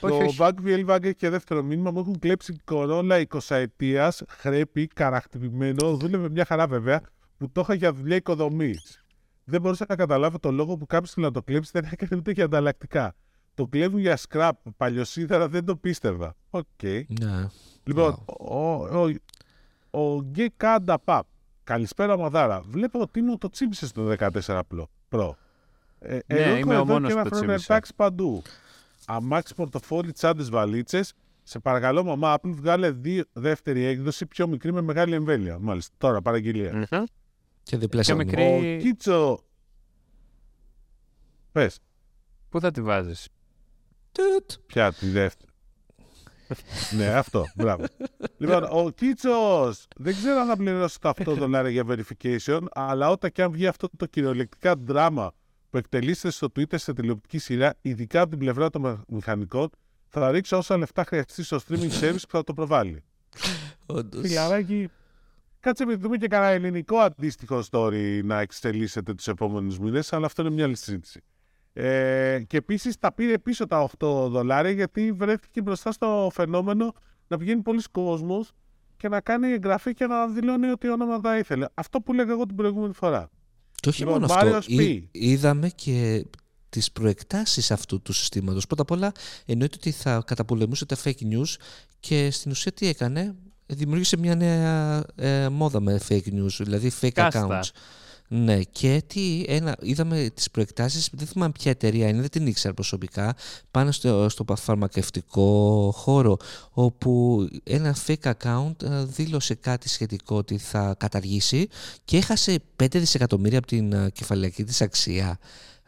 [SPEAKER 2] Το Vagviel Vag και δεύτερο μήνυμα μου έχουν κλέψει κορόλα 20 ετία, χρέπη, καρακτημένο. Δούλευε μια χαρά βέβαια, που το είχα για δουλειά οικοδομής. Δεν μπορούσα να καταλάβω το λόγο που κάποιος να το κλέψει, δεν έκανε ούτε για ανταλλακτικά. Το κλέβουν για scrap, παλιοσίδερα, δεν το πίστευα. Οκ. Okay.
[SPEAKER 1] Ναι.
[SPEAKER 2] Λοιπόν, ο, ο, ο Γκέ Κάντα Παπ. Καλησπέρα, Μαδάρα. Βλέπω ότι μου το τσίπησε στο 14 Pro.
[SPEAKER 3] Ε, ναι, είμαι ο μόνος που το τσίπησε.
[SPEAKER 2] παντού αμάξι πορτοφόλι, τσάντε, βαλίτσες. Σε παρακαλώ, μαμά, Apple βγάλε δύο, δεύτερη έκδοση πιο μικρή με μεγάλη εμβέλεια. Μάλιστα, τώρα παραγγελία.
[SPEAKER 1] Mm-hmm. Και διπλάσια
[SPEAKER 3] μικρή.
[SPEAKER 2] Ο Κίτσο. Πες.
[SPEAKER 3] Πού θα τη βάζεις;
[SPEAKER 2] Ποια τη δεύτερη. ναι, αυτό. Μπράβο. λοιπόν, ο Κίτσος δεν ξέρω αν θα πληρώσει τα 8 δολάρια για verification, αλλά όταν και αν βγει αυτό το κυριολεκτικά δράμα που εκτελείστε στο Twitter σε τηλεοπτική σειρά, ειδικά από την πλευρά των μηχανικών, θα ρίξω όσα λεφτά χρειαστεί στο streaming service που θα το προβάλλει. Φιλαράκι, κάτσε με δούμε και κανένα ελληνικό αντίστοιχο story να εξελίσσεται τους επόμενους μήνες, αλλά αυτό είναι μια άλλη συζήτηση. Ε, και επίσης τα πήρε πίσω τα 8 δολάρια γιατί βρέθηκε μπροστά στο φαινόμενο να βγαίνει πολλοί κόσμος και να κάνει εγγραφή και να δηλώνει ότι όνομα θα ήθελε. Αυτό που λέγα εγώ την προηγούμενη φορά.
[SPEAKER 1] Και όχι λοιπόν, μόνο αυτό, είδαμε και τις προεκτάσεις αυτού του συστήματος. Πρώτα απ' όλα εννοείται ότι θα καταπολεμούσε τα fake news και στην ουσία τι έκανε, δημιούργησε μια νέα ε, μόδα με fake news, δηλαδή fake accounts. Ναι, και τι, ένα, είδαμε τις προεκτάσεις, δεν θυμάμαι ποια εταιρεία είναι, δεν την ήξερα προσωπικά, πάνω στο, στο φαρμακευτικό χώρο, όπου ένα fake account ε, δήλωσε κάτι σχετικό ότι θα καταργήσει και έχασε 5 δισεκατομμύρια από την ε, κεφαλαϊκή της αξία.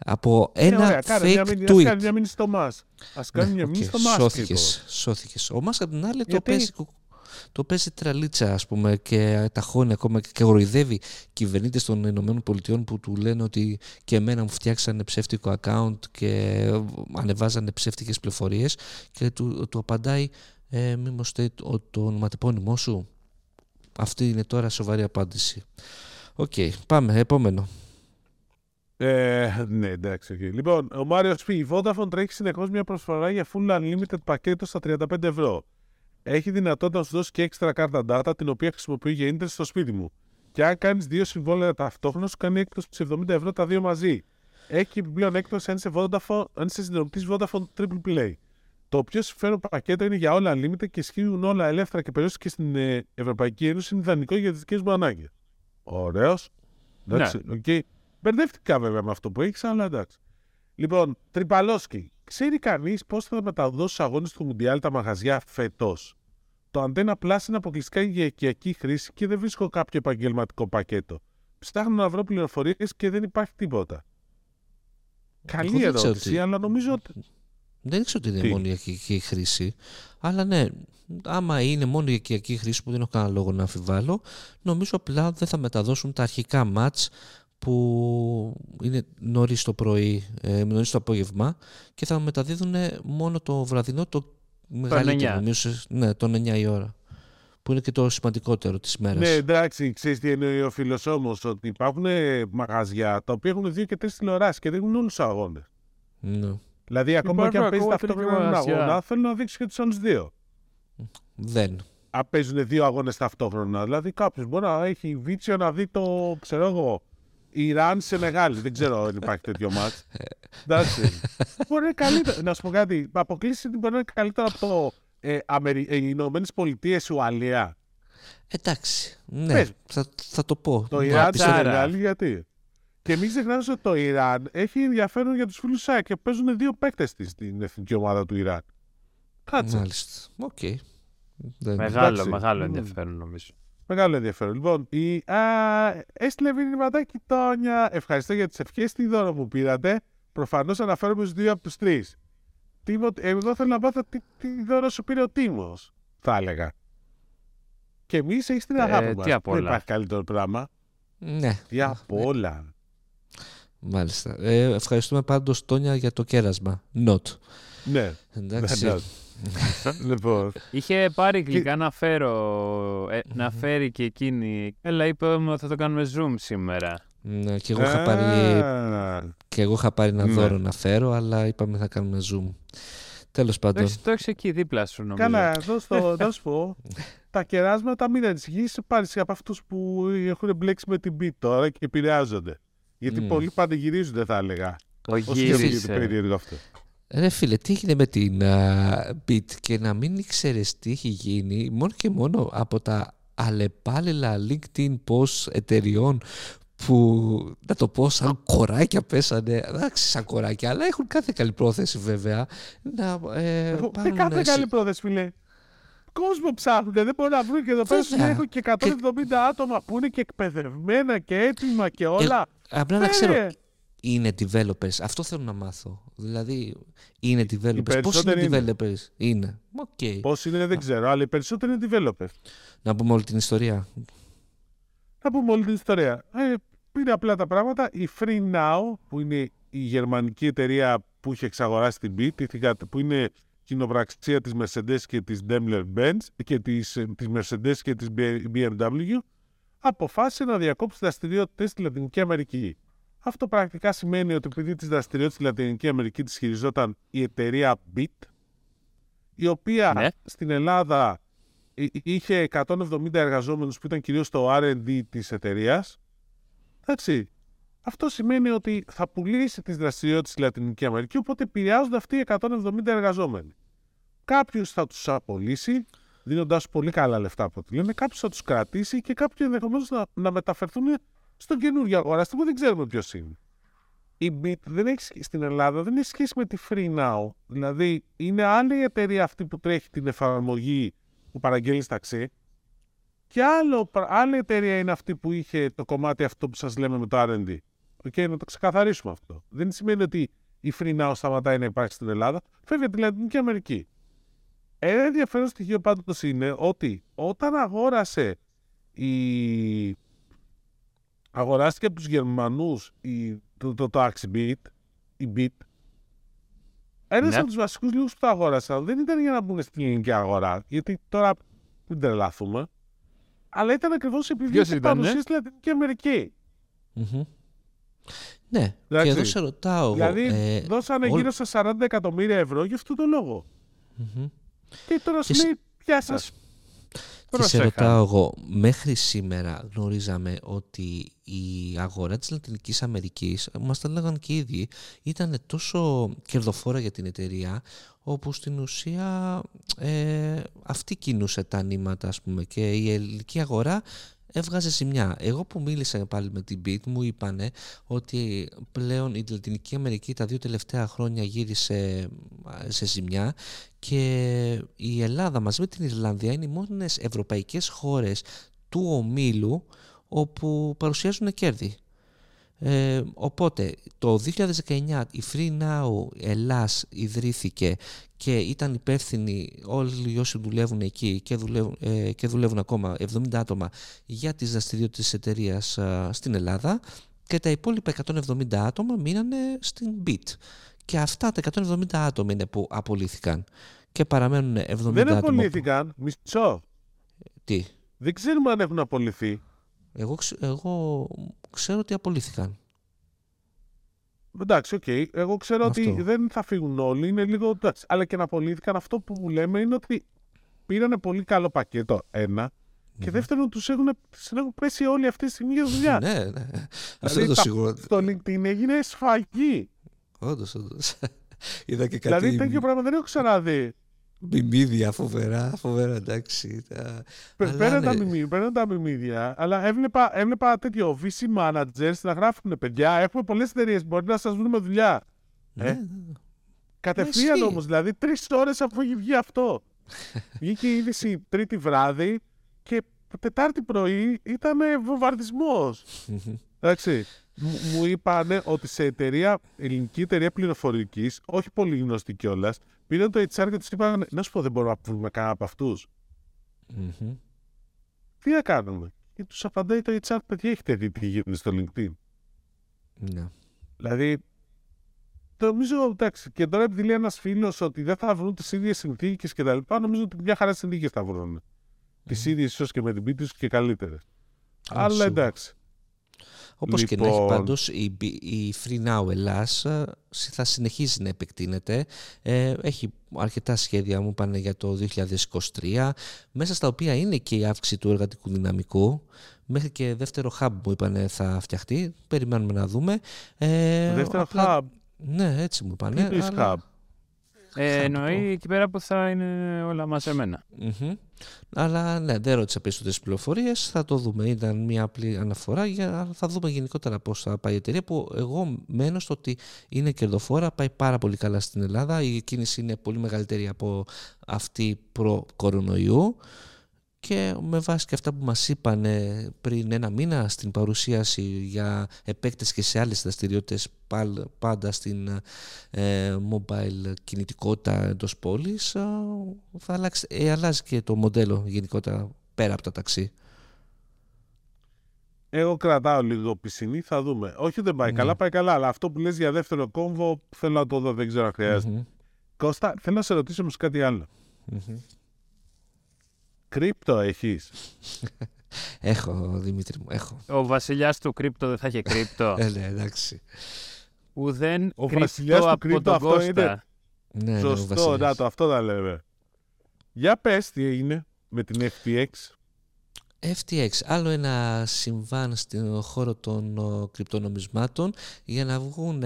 [SPEAKER 1] Από ένα ωραία, fake
[SPEAKER 2] μια,
[SPEAKER 1] tweet. Ας
[SPEAKER 2] κάνει μια μήνυση στο μας. Ας κάνει μια μήνυση στο μας.
[SPEAKER 1] Σώθηκες, σώθηκες. Ο μας από την άλλη το παίζει το παίζει τραλίτσα ας πούμε και ταχώνει ακόμα και γοροϊδεύει κυβερνήτες των Ηνωμένων Πολιτειών που του λένε ότι και εμένα μου φτιάξανε ψεύτικο account και ανεβάζανε ψεύτικες πληροφορίες και του, του απαντάει ε, μη μου το, το ονοματεπώνυμό σου. Αυτή είναι τώρα σοβαρή απάντηση. ΟΚ, okay, πάμε, επόμενο.
[SPEAKER 2] Ε, ναι, εντάξει. Okay. Λοιπόν, ο Μάριος πει: Η Vodafone τρέχει συνεχώς μια προσφορά για full unlimited πακέτο στα 35 ευρώ έχει δυνατότητα να σου δώσει και έξτρα κάρτα data την οποία χρησιμοποιεί για ίντερνετ στο σπίτι μου. Και αν κάνεις δύο συμβόλαια ταυτόχρονα, σου κάνει έκπτωση 70 ευρώ τα δύο μαζί. Έχει επιπλέον έκπτωση αν είσαι, Vodafone, αν είσαι συνδρομητή Vodafone Triple Play. Το πιο συμφέρον πακέτο είναι για όλα unlimited και ισχύουν όλα ελεύθερα και περιώσει και στην ε, Ευρωπαϊκή Ένωση. Είναι ιδανικό για τις δικές μου ανάγκες. Ωραίος. Ναι. Okay. Μπερδεύτηκα βέβαια με αυτό που έχεις, αλλά εντάξει. Λοιπόν, Τριπαλόσκι. Ξέρει κανείς πώς θα μεταδώσει στους αγώνες του Μουντιάλ τα μαγαζιά φέτος; Το Antenna Plus είναι αποκλειστικά για οικιακή χρήση και δεν βρίσκω κάποιο επαγγελματικό πακέτο. Ψάχνω να βρω πληροφορίες και δεν υπάρχει τίποτα. Καλή ερώτηση, αλλά νομίζω ότι.
[SPEAKER 1] Δεν ξέρω ότι είναι μόνο για οικιακή χρήση. Αλλά ναι, άμα είναι μόνο για οικιακή χρήση που δεν έχω κανένα λόγο να αμφιβάλλω, νομίζω απλά δεν θα μεταδώσουν τα αρχικά μάτς που είναι νωρίς το πρωί, ε, νωρίς το απόγευμα και θα μεταδίδουν μόνο το βραδινό, το μεγαλύτερο. Νομίζω, ναι, τον 9 η ώρα. Που είναι και το σημαντικότερο της μέρας.
[SPEAKER 2] Ναι, εντάξει, ξέρεις τι εννοεί ο φίλο όμω, ότι υπάρχουν μαγαζιά τα οποία έχουν δύο και τρεις τηλεοράσεις και δείχνουν όλους τους αγώνες.
[SPEAKER 1] Ναι.
[SPEAKER 2] Δηλαδή, ακόμα και αν
[SPEAKER 3] Υπάρχουν
[SPEAKER 2] παίζεις
[SPEAKER 3] ακόμα
[SPEAKER 2] ταυτόχρονα έναν
[SPEAKER 3] τελική
[SPEAKER 2] αγώνα,
[SPEAKER 3] σημασία.
[SPEAKER 2] θέλω να δείξεις και τους άλλους δύο.
[SPEAKER 1] Δεν.
[SPEAKER 2] Αν παίζουν δύο αγώνες ταυτόχρονα. Δηλαδή, κάποιος μπορεί να έχει βίτσιο να δει το, ξέρω εγώ, Ιράν σε μεγάλη. Δεν ξέρω αν υπάρχει τέτοιο ματς. Εντάξει. Μπορεί να είναι καλύτερο. Να σου πω κάτι. Αποκλείσει μπορεί να είναι καλύτερο από το ε, Αμερι... ε, Ηνωμένες Πολιτείες Ουαλία.
[SPEAKER 1] Εντάξει. Ναι,
[SPEAKER 2] Πες.
[SPEAKER 1] θα, θα το πω.
[SPEAKER 2] Το
[SPEAKER 1] Μα,
[SPEAKER 2] Ιράν
[SPEAKER 1] πιστεύω-
[SPEAKER 2] σε μεγάλη, γιατί; Και μην ξεχνάμε ότι το Ιράν έχει ενδιαφέρον για τους φίλους ΣΑΕ και παίζουν δύο παίκτες της στην εθνική ομάδα του Ιράν. Κάτσε.
[SPEAKER 1] Μάλιστα. ΟΚ. Δεν-
[SPEAKER 3] Μεγάλο,
[SPEAKER 2] εντάξει.
[SPEAKER 3] μεγάλο
[SPEAKER 2] Μμμ.
[SPEAKER 3] ενδιαφέρον νομίζω.
[SPEAKER 2] Μεγάλο ενδιαφέρον. Λοιπόν, η, α, έστειλε μηνυματάκι Τόνια. Ευχαριστώ για τις ευχές. Τι δώρο μου πήρατε. Προφανώς αναφέρομαι στους δύο από τους τρεις. Εγώ θέλω να μάθω τι, τι δώρο σου πήρε ο Τίμος, θα έλεγα. Και εμείς έχεις την
[SPEAKER 3] Ε,
[SPEAKER 2] αγάπη
[SPEAKER 3] τι
[SPEAKER 2] μα.
[SPEAKER 3] απ'
[SPEAKER 2] Δεν
[SPEAKER 3] όλα.
[SPEAKER 2] υπάρχει καλύτερο πράγμα.
[SPEAKER 1] Ναι.
[SPEAKER 2] Τι απ' όλα.
[SPEAKER 1] Μάλιστα. Ε, ευχαριστούμε πάντως Τόνια για το κέρασμα. Not.
[SPEAKER 2] Ναι.
[SPEAKER 1] Εντάξει.
[SPEAKER 2] Ναι, λοιπόν.
[SPEAKER 3] Είχε πάρει γλυκά να φέρω, ε, να φέρει και εκείνη. Έλα, είπε μου ότι θα το κάνουμε Zoom σήμερα.
[SPEAKER 1] Ναι, και, εγώ είχα πάρει,
[SPEAKER 2] Α,
[SPEAKER 1] και εγώ είχα πάρει ένα
[SPEAKER 2] Ναι.
[SPEAKER 1] δώρο να φέρω, αλλά είπαμε θα κάνουμε zoom. Τέλος
[SPEAKER 3] Το
[SPEAKER 1] πάντων.
[SPEAKER 3] έχεις, το έχεις εκεί δίπλα σου νομίζω.
[SPEAKER 2] Καλά, εδώ στο, να σου πω. τα κεράσματα μην ανησυχείς, πάρει από αυτούς που έχουν μπλέξει με την beat τώρα και επηρεάζονται. Γιατί
[SPEAKER 1] Μμ.
[SPEAKER 2] πολλοί πανηγυρίζονται, θα έλεγα.
[SPEAKER 3] Το
[SPEAKER 2] Όσο και ακούγεται
[SPEAKER 3] γύρισε.
[SPEAKER 2] περίεργο αυτό.
[SPEAKER 1] Ρε φίλε, τι έγινε με την α, Beat και να μην ήξερε τι έχει γίνει μόνο και μόνο από τα αλλεπάλληλα LinkedIn posts εταιριών που, να το πω, σαν κοράκια πέσανε, εντάξει σαν κοράκια, αλλά έχουν κάθε καλή πρόθεση βέβαια, να ε,
[SPEAKER 2] Εγώ-
[SPEAKER 1] πάρουν
[SPEAKER 2] Δεν κάθε
[SPEAKER 1] σε-
[SPEAKER 2] καλή πρόθεση, φίλε. Κόσμο ψάχνουν, δεν μπορούν να βρουν και εδώ πέρα
[SPEAKER 1] Βέβαια.
[SPEAKER 2] σου έχω και 170 άτομα που είναι και εκπαιδευμένα και έτοιμα και όλα.
[SPEAKER 1] Απλά να
[SPEAKER 2] Ε,
[SPEAKER 1] ξέρω,
[SPEAKER 2] ρε.
[SPEAKER 1] Είναι developers. Αυτό θέλω να μάθω. Δηλαδή, είναι developers. Πώς είναι
[SPEAKER 2] περισσότεροι είναι.
[SPEAKER 1] developers; Είναι. ΟΚ.
[SPEAKER 2] Πώς είναι δεν ξέρω, αλλά οι περισσότεροι είναι developers.
[SPEAKER 1] Να πούμε όλη την ιστορία.
[SPEAKER 2] Να πούμε όλη την ιστορία. Ε, πήρε απλά τα πράγματα. Η Free Now, που είναι η γερμανική εταιρεία που είχε εξαγοράσει την Beat, η θυγα- που είναι κοινοπραξία της Mercedes και της Daimler-Benz και της, ε, της Mercedes και της BMW, αποφάσισε να διακόψει δραστηριότητες στη Λατινική Αμερική. Αυτό πρακτικά σημαίνει ότι επειδή τις δραστηριότητες στη Λατινική Αμερική τις χειριζόταν η εταιρεία Beat, η οποία
[SPEAKER 3] Ναι.
[SPEAKER 2] στην Ελλάδα εί- είχε 170 εργαζόμενους που ήταν κυρίως το R&D της εταιρείας. Εντάξει. Αυτό σημαίνει ότι θα πουλήσει τις δραστηριότητες στη Λατινική Αμερική, οπότε επηρεάζονται αυτοί οι 170 εργαζόμενοι. Κάποιου θα τους απολύσει, δίνοντας πολύ καλά λεφτά από ό,τι λένε, κάποιου θα τους κρατήσει και κάποιοι ενδεχομένως να, να μεταφερθούν στον καινούργιο αγοραστή που δεν ξέρουμε ποιος είναι. Η Beat δεν έχει, σχέ- στην Ελλάδα δεν έχει σχέση με τη Free Now. Δηλαδή, είναι άλλη η εταιρεία αυτή που τρέχει την εφαρμογή που παραγγέλνεις ταξί. Και άλλο, πρα- άλλη εταιρεία είναι αυτή που είχε το κομμάτι αυτό που σας λέμε με το R&D. ΟΚ, να το ξεκαθαρίσουμε αυτό. Δεν σημαίνει ότι η Free Now σταματάει να υπάρχει στην Ελλάδα. Φεύγει από τη Λατινική Αμερική. Ένα ενδιαφέρον στοιχείο πάντως είναι ότι όταν αγόρασε η... αγοράστηκε από τους Γερμανούς η... το, το, το Axibit, η Bit, ένας
[SPEAKER 3] Ναι.
[SPEAKER 2] από τους βασικούς λόγους που το αγόρασαν δεν ήταν για να μπουν στην ελληνική αγορά, γιατί τώρα μην τρελαθούμε, αλλά ήταν ακριβώς επειδή
[SPEAKER 3] Ποιος
[SPEAKER 2] είχε
[SPEAKER 3] ήταν,
[SPEAKER 2] παρουσία
[SPEAKER 3] ναι;
[SPEAKER 2] στη Λατινική Αμερική.
[SPEAKER 1] Μμμ. Ναι,
[SPEAKER 2] Εντάξει.
[SPEAKER 1] και εδώ σε ρωτάω εγώ.
[SPEAKER 2] Δηλαδή
[SPEAKER 1] ε,
[SPEAKER 2] δώσανε
[SPEAKER 1] όλ-
[SPEAKER 2] γύρω στα 40 εκατομμύρια ευρώ για αυτόν τον λόγο.
[SPEAKER 1] μμμ.
[SPEAKER 2] Και τώρα σου
[SPEAKER 1] Και σε-
[SPEAKER 2] λέει, γεια σας.
[SPEAKER 1] Και σε
[SPEAKER 3] Πρόσεχα.
[SPEAKER 1] ρωτάω εγώ, μέχρι σήμερα γνωρίζαμε ότι η αγορά της Λατινικής Αμερικής, μας τα λέγανε και οι ίδιοι, ήταν τόσο κερδοφόρα για την εταιρεία, όπου στην ουσία ε, αυτή κινούσε τα νήματα, ας πούμε, και η ελληνική αγορά έβγαζε ζημιά. Εγώ που μίλησα πάλι με την Beat μου είπανε ότι πλέον η Λατινική Αμερική τα δύο τελευταία χρόνια γύρισε α, σε ζημιά και η Ελλάδα μαζί με την Ιρλανδία είναι οι μόνες ευρωπαϊκές χώρες του ομίλου όπου παρουσιάζουν κέρδη. Ε, οπότε το 2019 η Free Now Ελλάς ιδρύθηκε και ήταν υπεύθυνοι όλοι όσοι δουλεύουν εκεί και δουλεύουν, ε, και δουλεύουν ακόμα 70 άτομα για τις δραστηριότητες της εταιρείας α, στην Ελλάδα και τα υπόλοιπα 170 άτομα μείνανε στην Beat. Και αυτά τα 170 άτομα είναι που απολύθηκαν και παραμένουν 70
[SPEAKER 2] Δεν
[SPEAKER 1] άτομα.
[SPEAKER 2] απολύθηκαν. Μισό.
[SPEAKER 1] Τι,
[SPEAKER 2] Δεν ξέρουμε αν έχουν απολυθεί.
[SPEAKER 1] εγώ, ξε- εγώ ξέρω ότι απολύθηκαν.
[SPEAKER 2] Εντάξει, ΟΚ. Εγώ ξέρω
[SPEAKER 1] Αυτό.
[SPEAKER 2] ότι δεν θα φύγουν όλοι. Είναι λίγο. Εντάξει. Αλλά και να απολύθηκαν. Αυτό που μου λέμε είναι ότι πήρανε πολύ καλό πακέτο. Ένα. Και δεύτερον, τους έχουν, τους έχουν πέσει όλοι αυτή τη στιγμή για δουλειά.
[SPEAKER 1] Ναι, ναι. Αυτό
[SPEAKER 2] Δηλαδή,
[SPEAKER 1] είναι το
[SPEAKER 2] τα-
[SPEAKER 1] σίγουρο.
[SPEAKER 2] Στο LinkedIn έγινε σφαγή.
[SPEAKER 1] Όντως, όντως. Είδα και
[SPEAKER 2] Δηλαδή
[SPEAKER 1] κάτι
[SPEAKER 2] τέτοιο πράγμα δεν έχω ξαναδεί.
[SPEAKER 1] Μιμίδια φοβερά, φοβερά εντάξει. Τα... Αλλά
[SPEAKER 2] Παίρνουν τα,
[SPEAKER 1] ναι.
[SPEAKER 2] μιμί- παίρνουν τα μιμίδια, αλλά έβλεπα, έβλεπα τέτοιο VC managers να γράφουν παιδιά. Έχουμε πολλές εταιρείες. Μπορεί να σας βρούμε δουλειά.
[SPEAKER 1] Ναι,
[SPEAKER 2] Ε,
[SPEAKER 1] ναι.
[SPEAKER 2] Κατευθείαν
[SPEAKER 1] ισχύει.
[SPEAKER 2] όμως, δηλαδή τρεις ώρες αφού έχει βγει αυτό. Βγήκε η είδηση τρίτη βράδυ και Τετάρτη πρωί ήταν βομβαρδισμός.
[SPEAKER 1] Μμμ.
[SPEAKER 2] Εντάξει. Μου, μου είπανε ότι σε εταιρεία, ελληνική εταιρεία πληροφορικής, όχι πολύ γνωστή κιόλας, πήραν το HR και τους είπαν: Να σου πω, δεν μπορούμε να βρούμε κανένα από αυτούς.
[SPEAKER 1] Μμμ.
[SPEAKER 2] Τι να κάνουμε; Και τους απαντάει το HR: Παιδιά, έχετε δει τι γίνεται στο LinkedIn.
[SPEAKER 1] Ναι.
[SPEAKER 2] Δηλαδή, νομίζω εντάξει. Και τώρα επειδή λέει ένας φίλος ότι δεν θα βρουν τις ίδιες συνθήκες κτλ., νομίζω ότι μια χαρά συνθήκες θα βρουν. Τις ίδιες ίσως και με την πίτη και καλύτερες. Αλλά
[SPEAKER 1] σίγουρα.
[SPEAKER 2] εντάξει.
[SPEAKER 1] Όπως και να έχει
[SPEAKER 2] Λοιπόν.
[SPEAKER 1] πάντως η, η Free Now Ελλάς ε, θα συνεχίζει να επεκτείνεται. Ε, έχει αρκετά σχέδια μου πάνε για το 2023 μέσα στα οποία είναι και η αύξηση του εργατικού δυναμικού. Μέχρι και δεύτερο hub μου είπανε θα φτιαχτεί. Περιμένουμε να δούμε. Ε,
[SPEAKER 2] Δεύτερο
[SPEAKER 1] απλά-
[SPEAKER 2] hub.
[SPEAKER 1] Ναι, έτσι μου
[SPEAKER 2] Τι
[SPEAKER 1] είπανε.
[SPEAKER 2] εννοείς
[SPEAKER 1] αλλά-
[SPEAKER 2] hub.
[SPEAKER 3] Ε,
[SPEAKER 1] Θα
[SPEAKER 3] εννοεί εκεί πέρα που θα είναι όλα μαζεμένα.
[SPEAKER 1] Μμμ. Αλλά ναι, δεν ρώτησα περισσότερες πληροφορίες. Θα το δούμε. Ήταν μια απλή αναφορά. Για, θα δούμε γενικότερα πώς θα πάει η εταιρεία. Που εγώ μένω στο ότι είναι κερδοφόρα. Πάει πάρα πολύ καλά στην Ελλάδα. Η κίνηση είναι πολύ μεγαλύτερη από αυτή προ-κορονοϊού. Και με βάση και αυτά που μας είπαν πριν ένα μήνα στην παρουσίαση για επέκταση και σε άλλες δραστηριότητες πάλ- πάντα στην ε, mobile κινητικότητα εντός πόλης ε, θα αλλάξει, ε, αλλάζει και το μοντέλο γενικότερα πέρα από τα ταξί.
[SPEAKER 2] Εγώ κρατάω λίγο πισινή, θα δούμε. Όχι, δεν πάει
[SPEAKER 1] Ναι.
[SPEAKER 2] καλά, πάει καλά. Αλλά αυτό που λες για δεύτερο κόμβο θέλω να το δω, δεν ξέρω αν χρειάζεται.
[SPEAKER 1] Μμμ,
[SPEAKER 2] Κώστα, θέλω να σε ρωτήσω όμως κάτι άλλο.
[SPEAKER 1] μμμ.
[SPEAKER 2] Κρύπτο έχεις.
[SPEAKER 1] Έχω Δημήτρη μου, έχω.
[SPEAKER 3] Ο βασιλιάς του κρύπτο δεν θα είχε κρύπτο.
[SPEAKER 1] Ε, ναι, εντάξει.
[SPEAKER 3] Ουδέν
[SPEAKER 2] Ο
[SPEAKER 3] κρύπτο
[SPEAKER 2] βασιλιάς του
[SPEAKER 3] από
[SPEAKER 2] κρύπτο
[SPEAKER 3] τον
[SPEAKER 2] αυτό
[SPEAKER 3] Κώστα.
[SPEAKER 2] είναι.
[SPEAKER 1] Ναι, ναι, ο
[SPEAKER 2] Σωστό,
[SPEAKER 1] Βασίλης.
[SPEAKER 2] να το, αυτό θα λέμε. Για πες τι έγινε με την FTX.
[SPEAKER 1] FTX, άλλο ένα συμβάν στον χώρο των ο, κρυπτονομισμάτων για να βγουν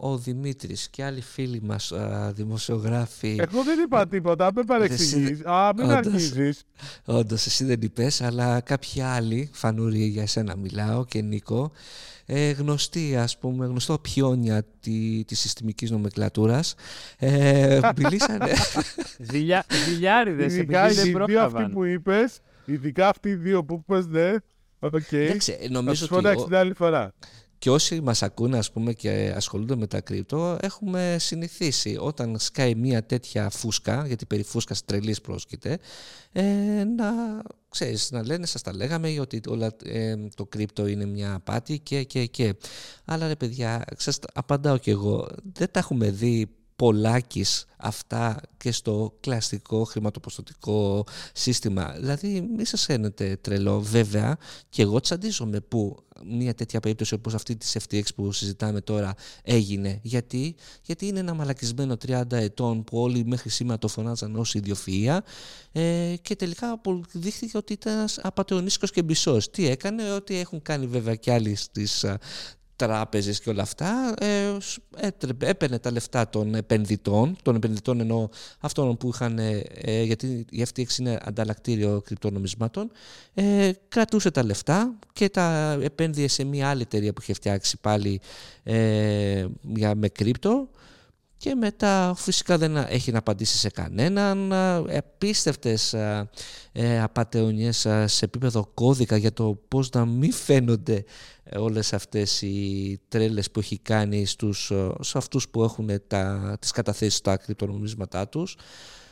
[SPEAKER 1] ο Δημήτρης και άλλοι φίλοι μας α, δημοσιογράφοι
[SPEAKER 2] Εγώ δεν είπα τίποτα, με παρεξηγείς. Α, μην
[SPEAKER 1] Όντως.
[SPEAKER 2] αρχίζεις.
[SPEAKER 1] Όντως, εσύ δεν είπες, αλλά κάποιοι άλλοι, φανούρι για εσένα μιλάω και Νίκο, ε, γνωστοί ας πούμε, γνωστό πιόνια τη, της συστημικής νομεκλατούρας, ε, μιλήσανε...
[SPEAKER 3] Ζηλιά, ζηλιάριδες,
[SPEAKER 2] Ειδικά
[SPEAKER 3] επειδή δεν
[SPEAKER 2] οι δύο αυτοί
[SPEAKER 3] πρόλαβαν.
[SPEAKER 2] που είπες, ειδικά αυτοί οι δύο που είπες, ναι. ΟΚ.
[SPEAKER 1] Εντάξει, ε,
[SPEAKER 2] Θα
[SPEAKER 1] νομίζω
[SPEAKER 2] τους
[SPEAKER 1] ότι
[SPEAKER 2] φωνάξεις
[SPEAKER 1] ο-
[SPEAKER 2] την άλλη φορά.
[SPEAKER 1] και όσοι μας ακούνε ας πούμε και ασχολούνται με τα crypto έχουμε συνηθίσει όταν σκάει μια τέτοια φούσκα γιατί περί φούσκας τρελής πρόσκειται ε, να, ξέρεις, να λένε σας τα λέγαμε ότι όλα, ε, το crypto είναι μια απάτη και και και αλλά ρε παιδιά σας τα απαντάω κι εγώ δεν τα έχουμε δει πολλάκις αυτά και στο κλασικό χρηματοπιστωτικό σύστημα. Δηλαδή μη σας φαίνεται τρελό βέβαια και εγώ τσαντίζομαι που μια τέτοια περίπτωση όπως αυτή της FTX που συζητάμε τώρα έγινε. Γιατί, Γιατί είναι ένα μαλακισμένο 30 ετών που όλοι μέχρι σήμερα το φωνάζαν ως ιδιοφυΐα ε, και τελικά αποδείχθηκε ότι ήταν ένας απατεωνίσκος και μπισός. Τι έκανε, ότι έχουν κάνει βέβαια και άλλοι στις α, τράπεζες και όλα αυτά, ε, σ- έτρεπε, έπαιρνε τα λεφτά των επενδυτών, των επενδυτών εννοώ αυτών που είχαν, ε, ε, γιατί η FTX είναι ανταλλακτήριο κρυπτονομισμάτων, ε, κρατούσε τα λεφτά και τα επένδυε σε μια άλλη εταιρεία που είχε φτιάξει πάλι ε, για, με κρύπτο και μετά φυσικά δεν έχει να απαντήσει σε κανέναν. Α, Επίστευτες α, ε, απατεωνιές α, σε επίπεδο κώδικα για το πώς να μην φαίνονται ε, όλες αυτές οι τρέλες που έχει κάνει στους, ε, σε αυτούς που έχουν τα, τις καταθέσεις στα κρυπτονομίσματά τους.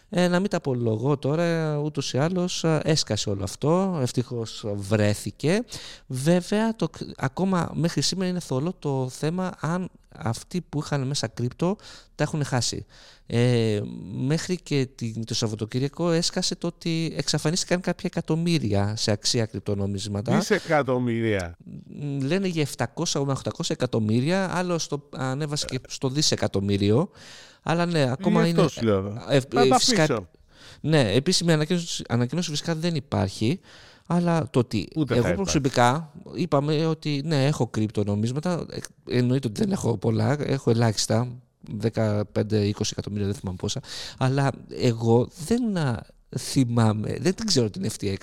[SPEAKER 1] Ε, να μην τα απολογώ τώρα, ούτως ή άλλως α, έσκασε όλο αυτό, ευτυχώς βρέθηκε. Βέβαια, το, ακόμα μέχρι σήμερα είναι θολό το θέμα αν αυτοί που είχαν μέσα κρύπτο τα έχουν χάσει. Ε, μέχρι και το Σαββατοκύριακο έσκασε το ότι εξαφανίστηκαν κάποια εκατομμύρια σε αξία κρυπτονομίσματα.
[SPEAKER 2] Δισεκατομμύρια.
[SPEAKER 1] Λένε για 700 800 εκατομμύρια, άλλο στο, ανέβασε και στο δισεκατομμύριο. Αλλά ναι, ακόμα είναι.
[SPEAKER 2] Αυτό λέω.
[SPEAKER 1] Ε,
[SPEAKER 2] Θα
[SPEAKER 1] ε,
[SPEAKER 2] τα
[SPEAKER 1] φυσικά-
[SPEAKER 2] αφήσω.
[SPEAKER 1] ναι, επίσημη ανακοίνωση, ανακοίνωση φυσικά δεν υπάρχει. Αλλά το ότι
[SPEAKER 2] Ούτε θα
[SPEAKER 1] εγώ
[SPEAKER 2] υπάρχει.
[SPEAKER 1] προσωπικά είπαμε ότι ναι, έχω κρυπτονομίσματα. Ε, Εννοείται ότι δεν έχω πολλά, έχω ελάχιστα. 15-20 εκατομμύρια, δεν θυμάμαι πόσα. Αλλά εγώ δεν α, θυμάμαι, δεν την ξέρω την FTX.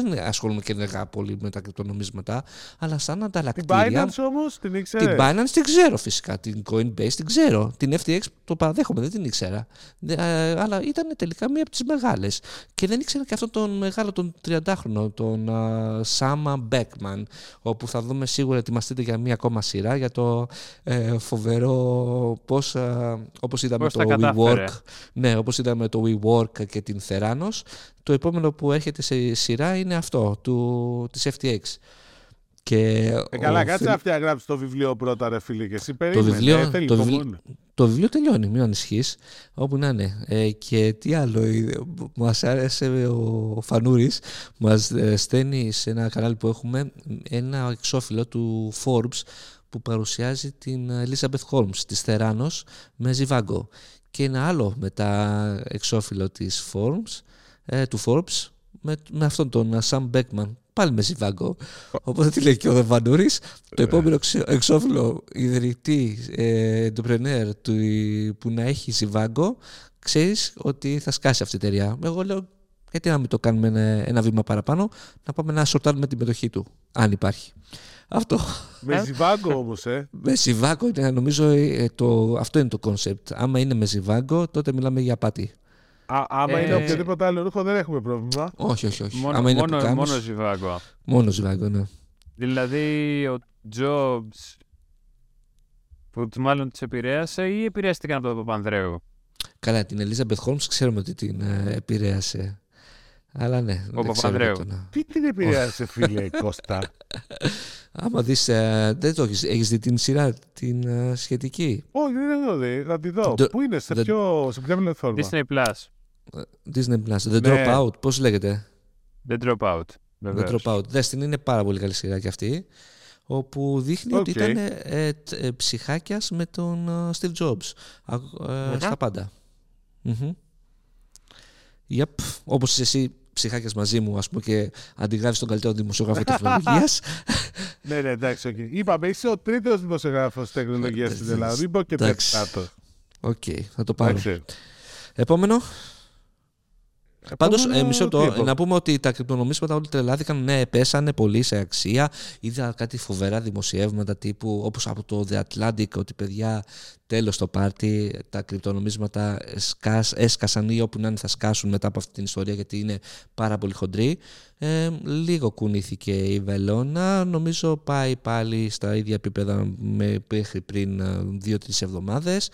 [SPEAKER 1] Δεν ασχολούμαι και ενεργά πολύ με τα κρυπτονομίσματα, αλλά σαν
[SPEAKER 2] Την
[SPEAKER 1] ανταλλακτήρια.
[SPEAKER 2] Binance όμως την ήξερε.
[SPEAKER 1] Την Binance την ξέρω φυσικά. Την Coinbase την ξέρω. Την FTX το παραδέχομαι, δεν την ήξερα. Δε- ε, αλλά ήταν τελικά μία από τις μεγάλες. Και δεν ήξερα και αυτόν τον μεγάλο, τον 30χρονο, τον α, Σάμα Μπέκμαν. Όπου θα δούμε σίγουρα ετοιμαστείτε για μία ακόμα σειρά για το ε, φοβερό πώς. Όπως είδαμε
[SPEAKER 3] Πώς
[SPEAKER 1] το
[SPEAKER 3] τα κατάφερε.
[SPEAKER 1] WeWork. Ναι, όπως είδαμε το WeWork και την Theranos. Το επόμενο που έρχεται σε σειρά είναι αυτό, του, της FTX. Και
[SPEAKER 2] Ε, καλά,
[SPEAKER 1] ο
[SPEAKER 2] κάτσε
[SPEAKER 1] Φιλ-
[SPEAKER 2] να φτιά γράψεις το βιβλίο πρώτα, ρε φίλε. Και εσύ περίμενε.
[SPEAKER 1] βιβλίο-
[SPEAKER 2] ε, θέλει
[SPEAKER 1] το
[SPEAKER 2] υπομονή.
[SPEAKER 1] βιβλίο- το βιβλίο τελειώνει, μην ανησυχείς. Όπου να είναι. Ε, και τι άλλο, μας άρεσε ο Φανούρης, μας στέλνει σε ένα κανάλι που έχουμε ένα εξώφυλλο του Forbes που παρουσιάζει την Elizabeth Holmes της Θεράνος με Ζιβάγκο. Και ένα άλλο μετά εξώφυλλο της Forbes, ε, του Forbes με, με αυτόν τον Sam Beckman πάλι με Ζιβάγκο. Οπότε τι λέει και ο Δεβανούρης, το επόμενο ξε- εξώφυλλο ιδρυτή ε, entrepreneur του, που να έχει Ζιβάγκο, ξέρεις ότι θα σκάσει αυτή η εταιρεία. Εγώ λέω, γιατί να μην το κάνουμε ένα, ένα βήμα παραπάνω, να πάμε να σορτάρουμε την μετοχή του, αν υπάρχει. Αυτό.
[SPEAKER 2] Με ζιβάγκο όμως, ε.
[SPEAKER 1] Με Ζιβάγκο είναι, νομίζω, ε, το, αυτό είναι το concept. Άμα είναι με Ζιβάγκο, τότε μιλάμε για απάτη.
[SPEAKER 2] Α, άμα
[SPEAKER 3] Ε,
[SPEAKER 2] είναι οποιοδήποτε άλλο ρούχο, δεν έχουμε πρόβλημα.
[SPEAKER 1] Όχι, όχι, όχι.
[SPEAKER 3] Μόνο,
[SPEAKER 1] Άμα είναι
[SPEAKER 3] μόνο,
[SPEAKER 1] πουκάμις,
[SPEAKER 3] μόνο ζιβάγκο.
[SPEAKER 1] μόνο Ζιβάγκο, ναι.
[SPEAKER 3] Δηλαδή ο Jobs που τους μάλλον τους επηρέασε ή επηρεάστηκαν από τον Παπανδρέου;
[SPEAKER 1] Καλά, την Elizabeth Holmes ξέρουμε ότι την ε, επηρέασε. Αλλά ναι, δεν ξέρω
[SPEAKER 3] Παπανδρέου.
[SPEAKER 1] το να-
[SPEAKER 2] Τι την επηρέασε, φίλε Κώστα;
[SPEAKER 1] Άμα δεις, ε, δεν το έχεις, έχεις δει την σειρά, την ε, σχετική;
[SPEAKER 2] Όχι, δεν έχω δει. Θα τη δω.
[SPEAKER 1] The-
[SPEAKER 2] Πού είναι, σε,
[SPEAKER 1] the-
[SPEAKER 2] ποιο, σε ποια πλατφόρμα;
[SPEAKER 3] Disney Plus.
[SPEAKER 1] Disney Plus, The
[SPEAKER 2] Ναι.
[SPEAKER 1] Dropout, πώς λέγεται;
[SPEAKER 3] The Dropout.
[SPEAKER 1] The
[SPEAKER 3] Βεβαίως.
[SPEAKER 1] Dropout. Δες την, είναι πάρα πολύ καλή σειρά κι αυτή. Όπου δείχνει ότι
[SPEAKER 2] ΟΚ.
[SPEAKER 1] ήταν ε, ε, τ- ε, ψυχάκιας με τον ε, Steve Jobs. Α, ε,
[SPEAKER 2] Μμμ.
[SPEAKER 1] Στα πάντα. Μμμ. Yep. Όπως είσαι εσύ ψυχάκιας μαζί μου, ας πούμε, και αντιγράφεις τον καλύτερο δημοσιογράφο τεχνολογίας.
[SPEAKER 2] Ναι, ναι, εντάξει. ΟΚ. Είπαμε, είσαι ο τρίτος δημοσιογράφος τεχνολογίας στην Ελλάδα. Μην πω και
[SPEAKER 1] Εντάξει.
[SPEAKER 2] τέταρτο.
[SPEAKER 1] ΟΚ, θα το πάρω.
[SPEAKER 2] Εντάξει.
[SPEAKER 1] Επόμενο. Πάντως,
[SPEAKER 2] Επόμενο,
[SPEAKER 1] μισό
[SPEAKER 2] τι
[SPEAKER 1] λεπτό,
[SPEAKER 2] είπα.
[SPEAKER 1] να πούμε ότι τα κρυπτονομίσματα όλοι τρελάθηκαν. Ναι, πέσανε πολύ σε αξία. Είδα κάτι φοβερά δημοσιεύματα τύπου όπως από το The Atlantic ότι παιδιά τέλος το πάρτι. Τα κρυπτονομίσματα σκάς, έσκασαν ή όπου να είναι θα σκάσουν μετά από αυτή την ιστορία γιατί είναι πάρα πολύ χοντρή. Ε, λίγο κουνήθηκε η βελόνα. Νομίζω πάει πάλι στα ίδια επίπεδα με μέχρι πριν ε, δύο-τρεις εβδομάδες.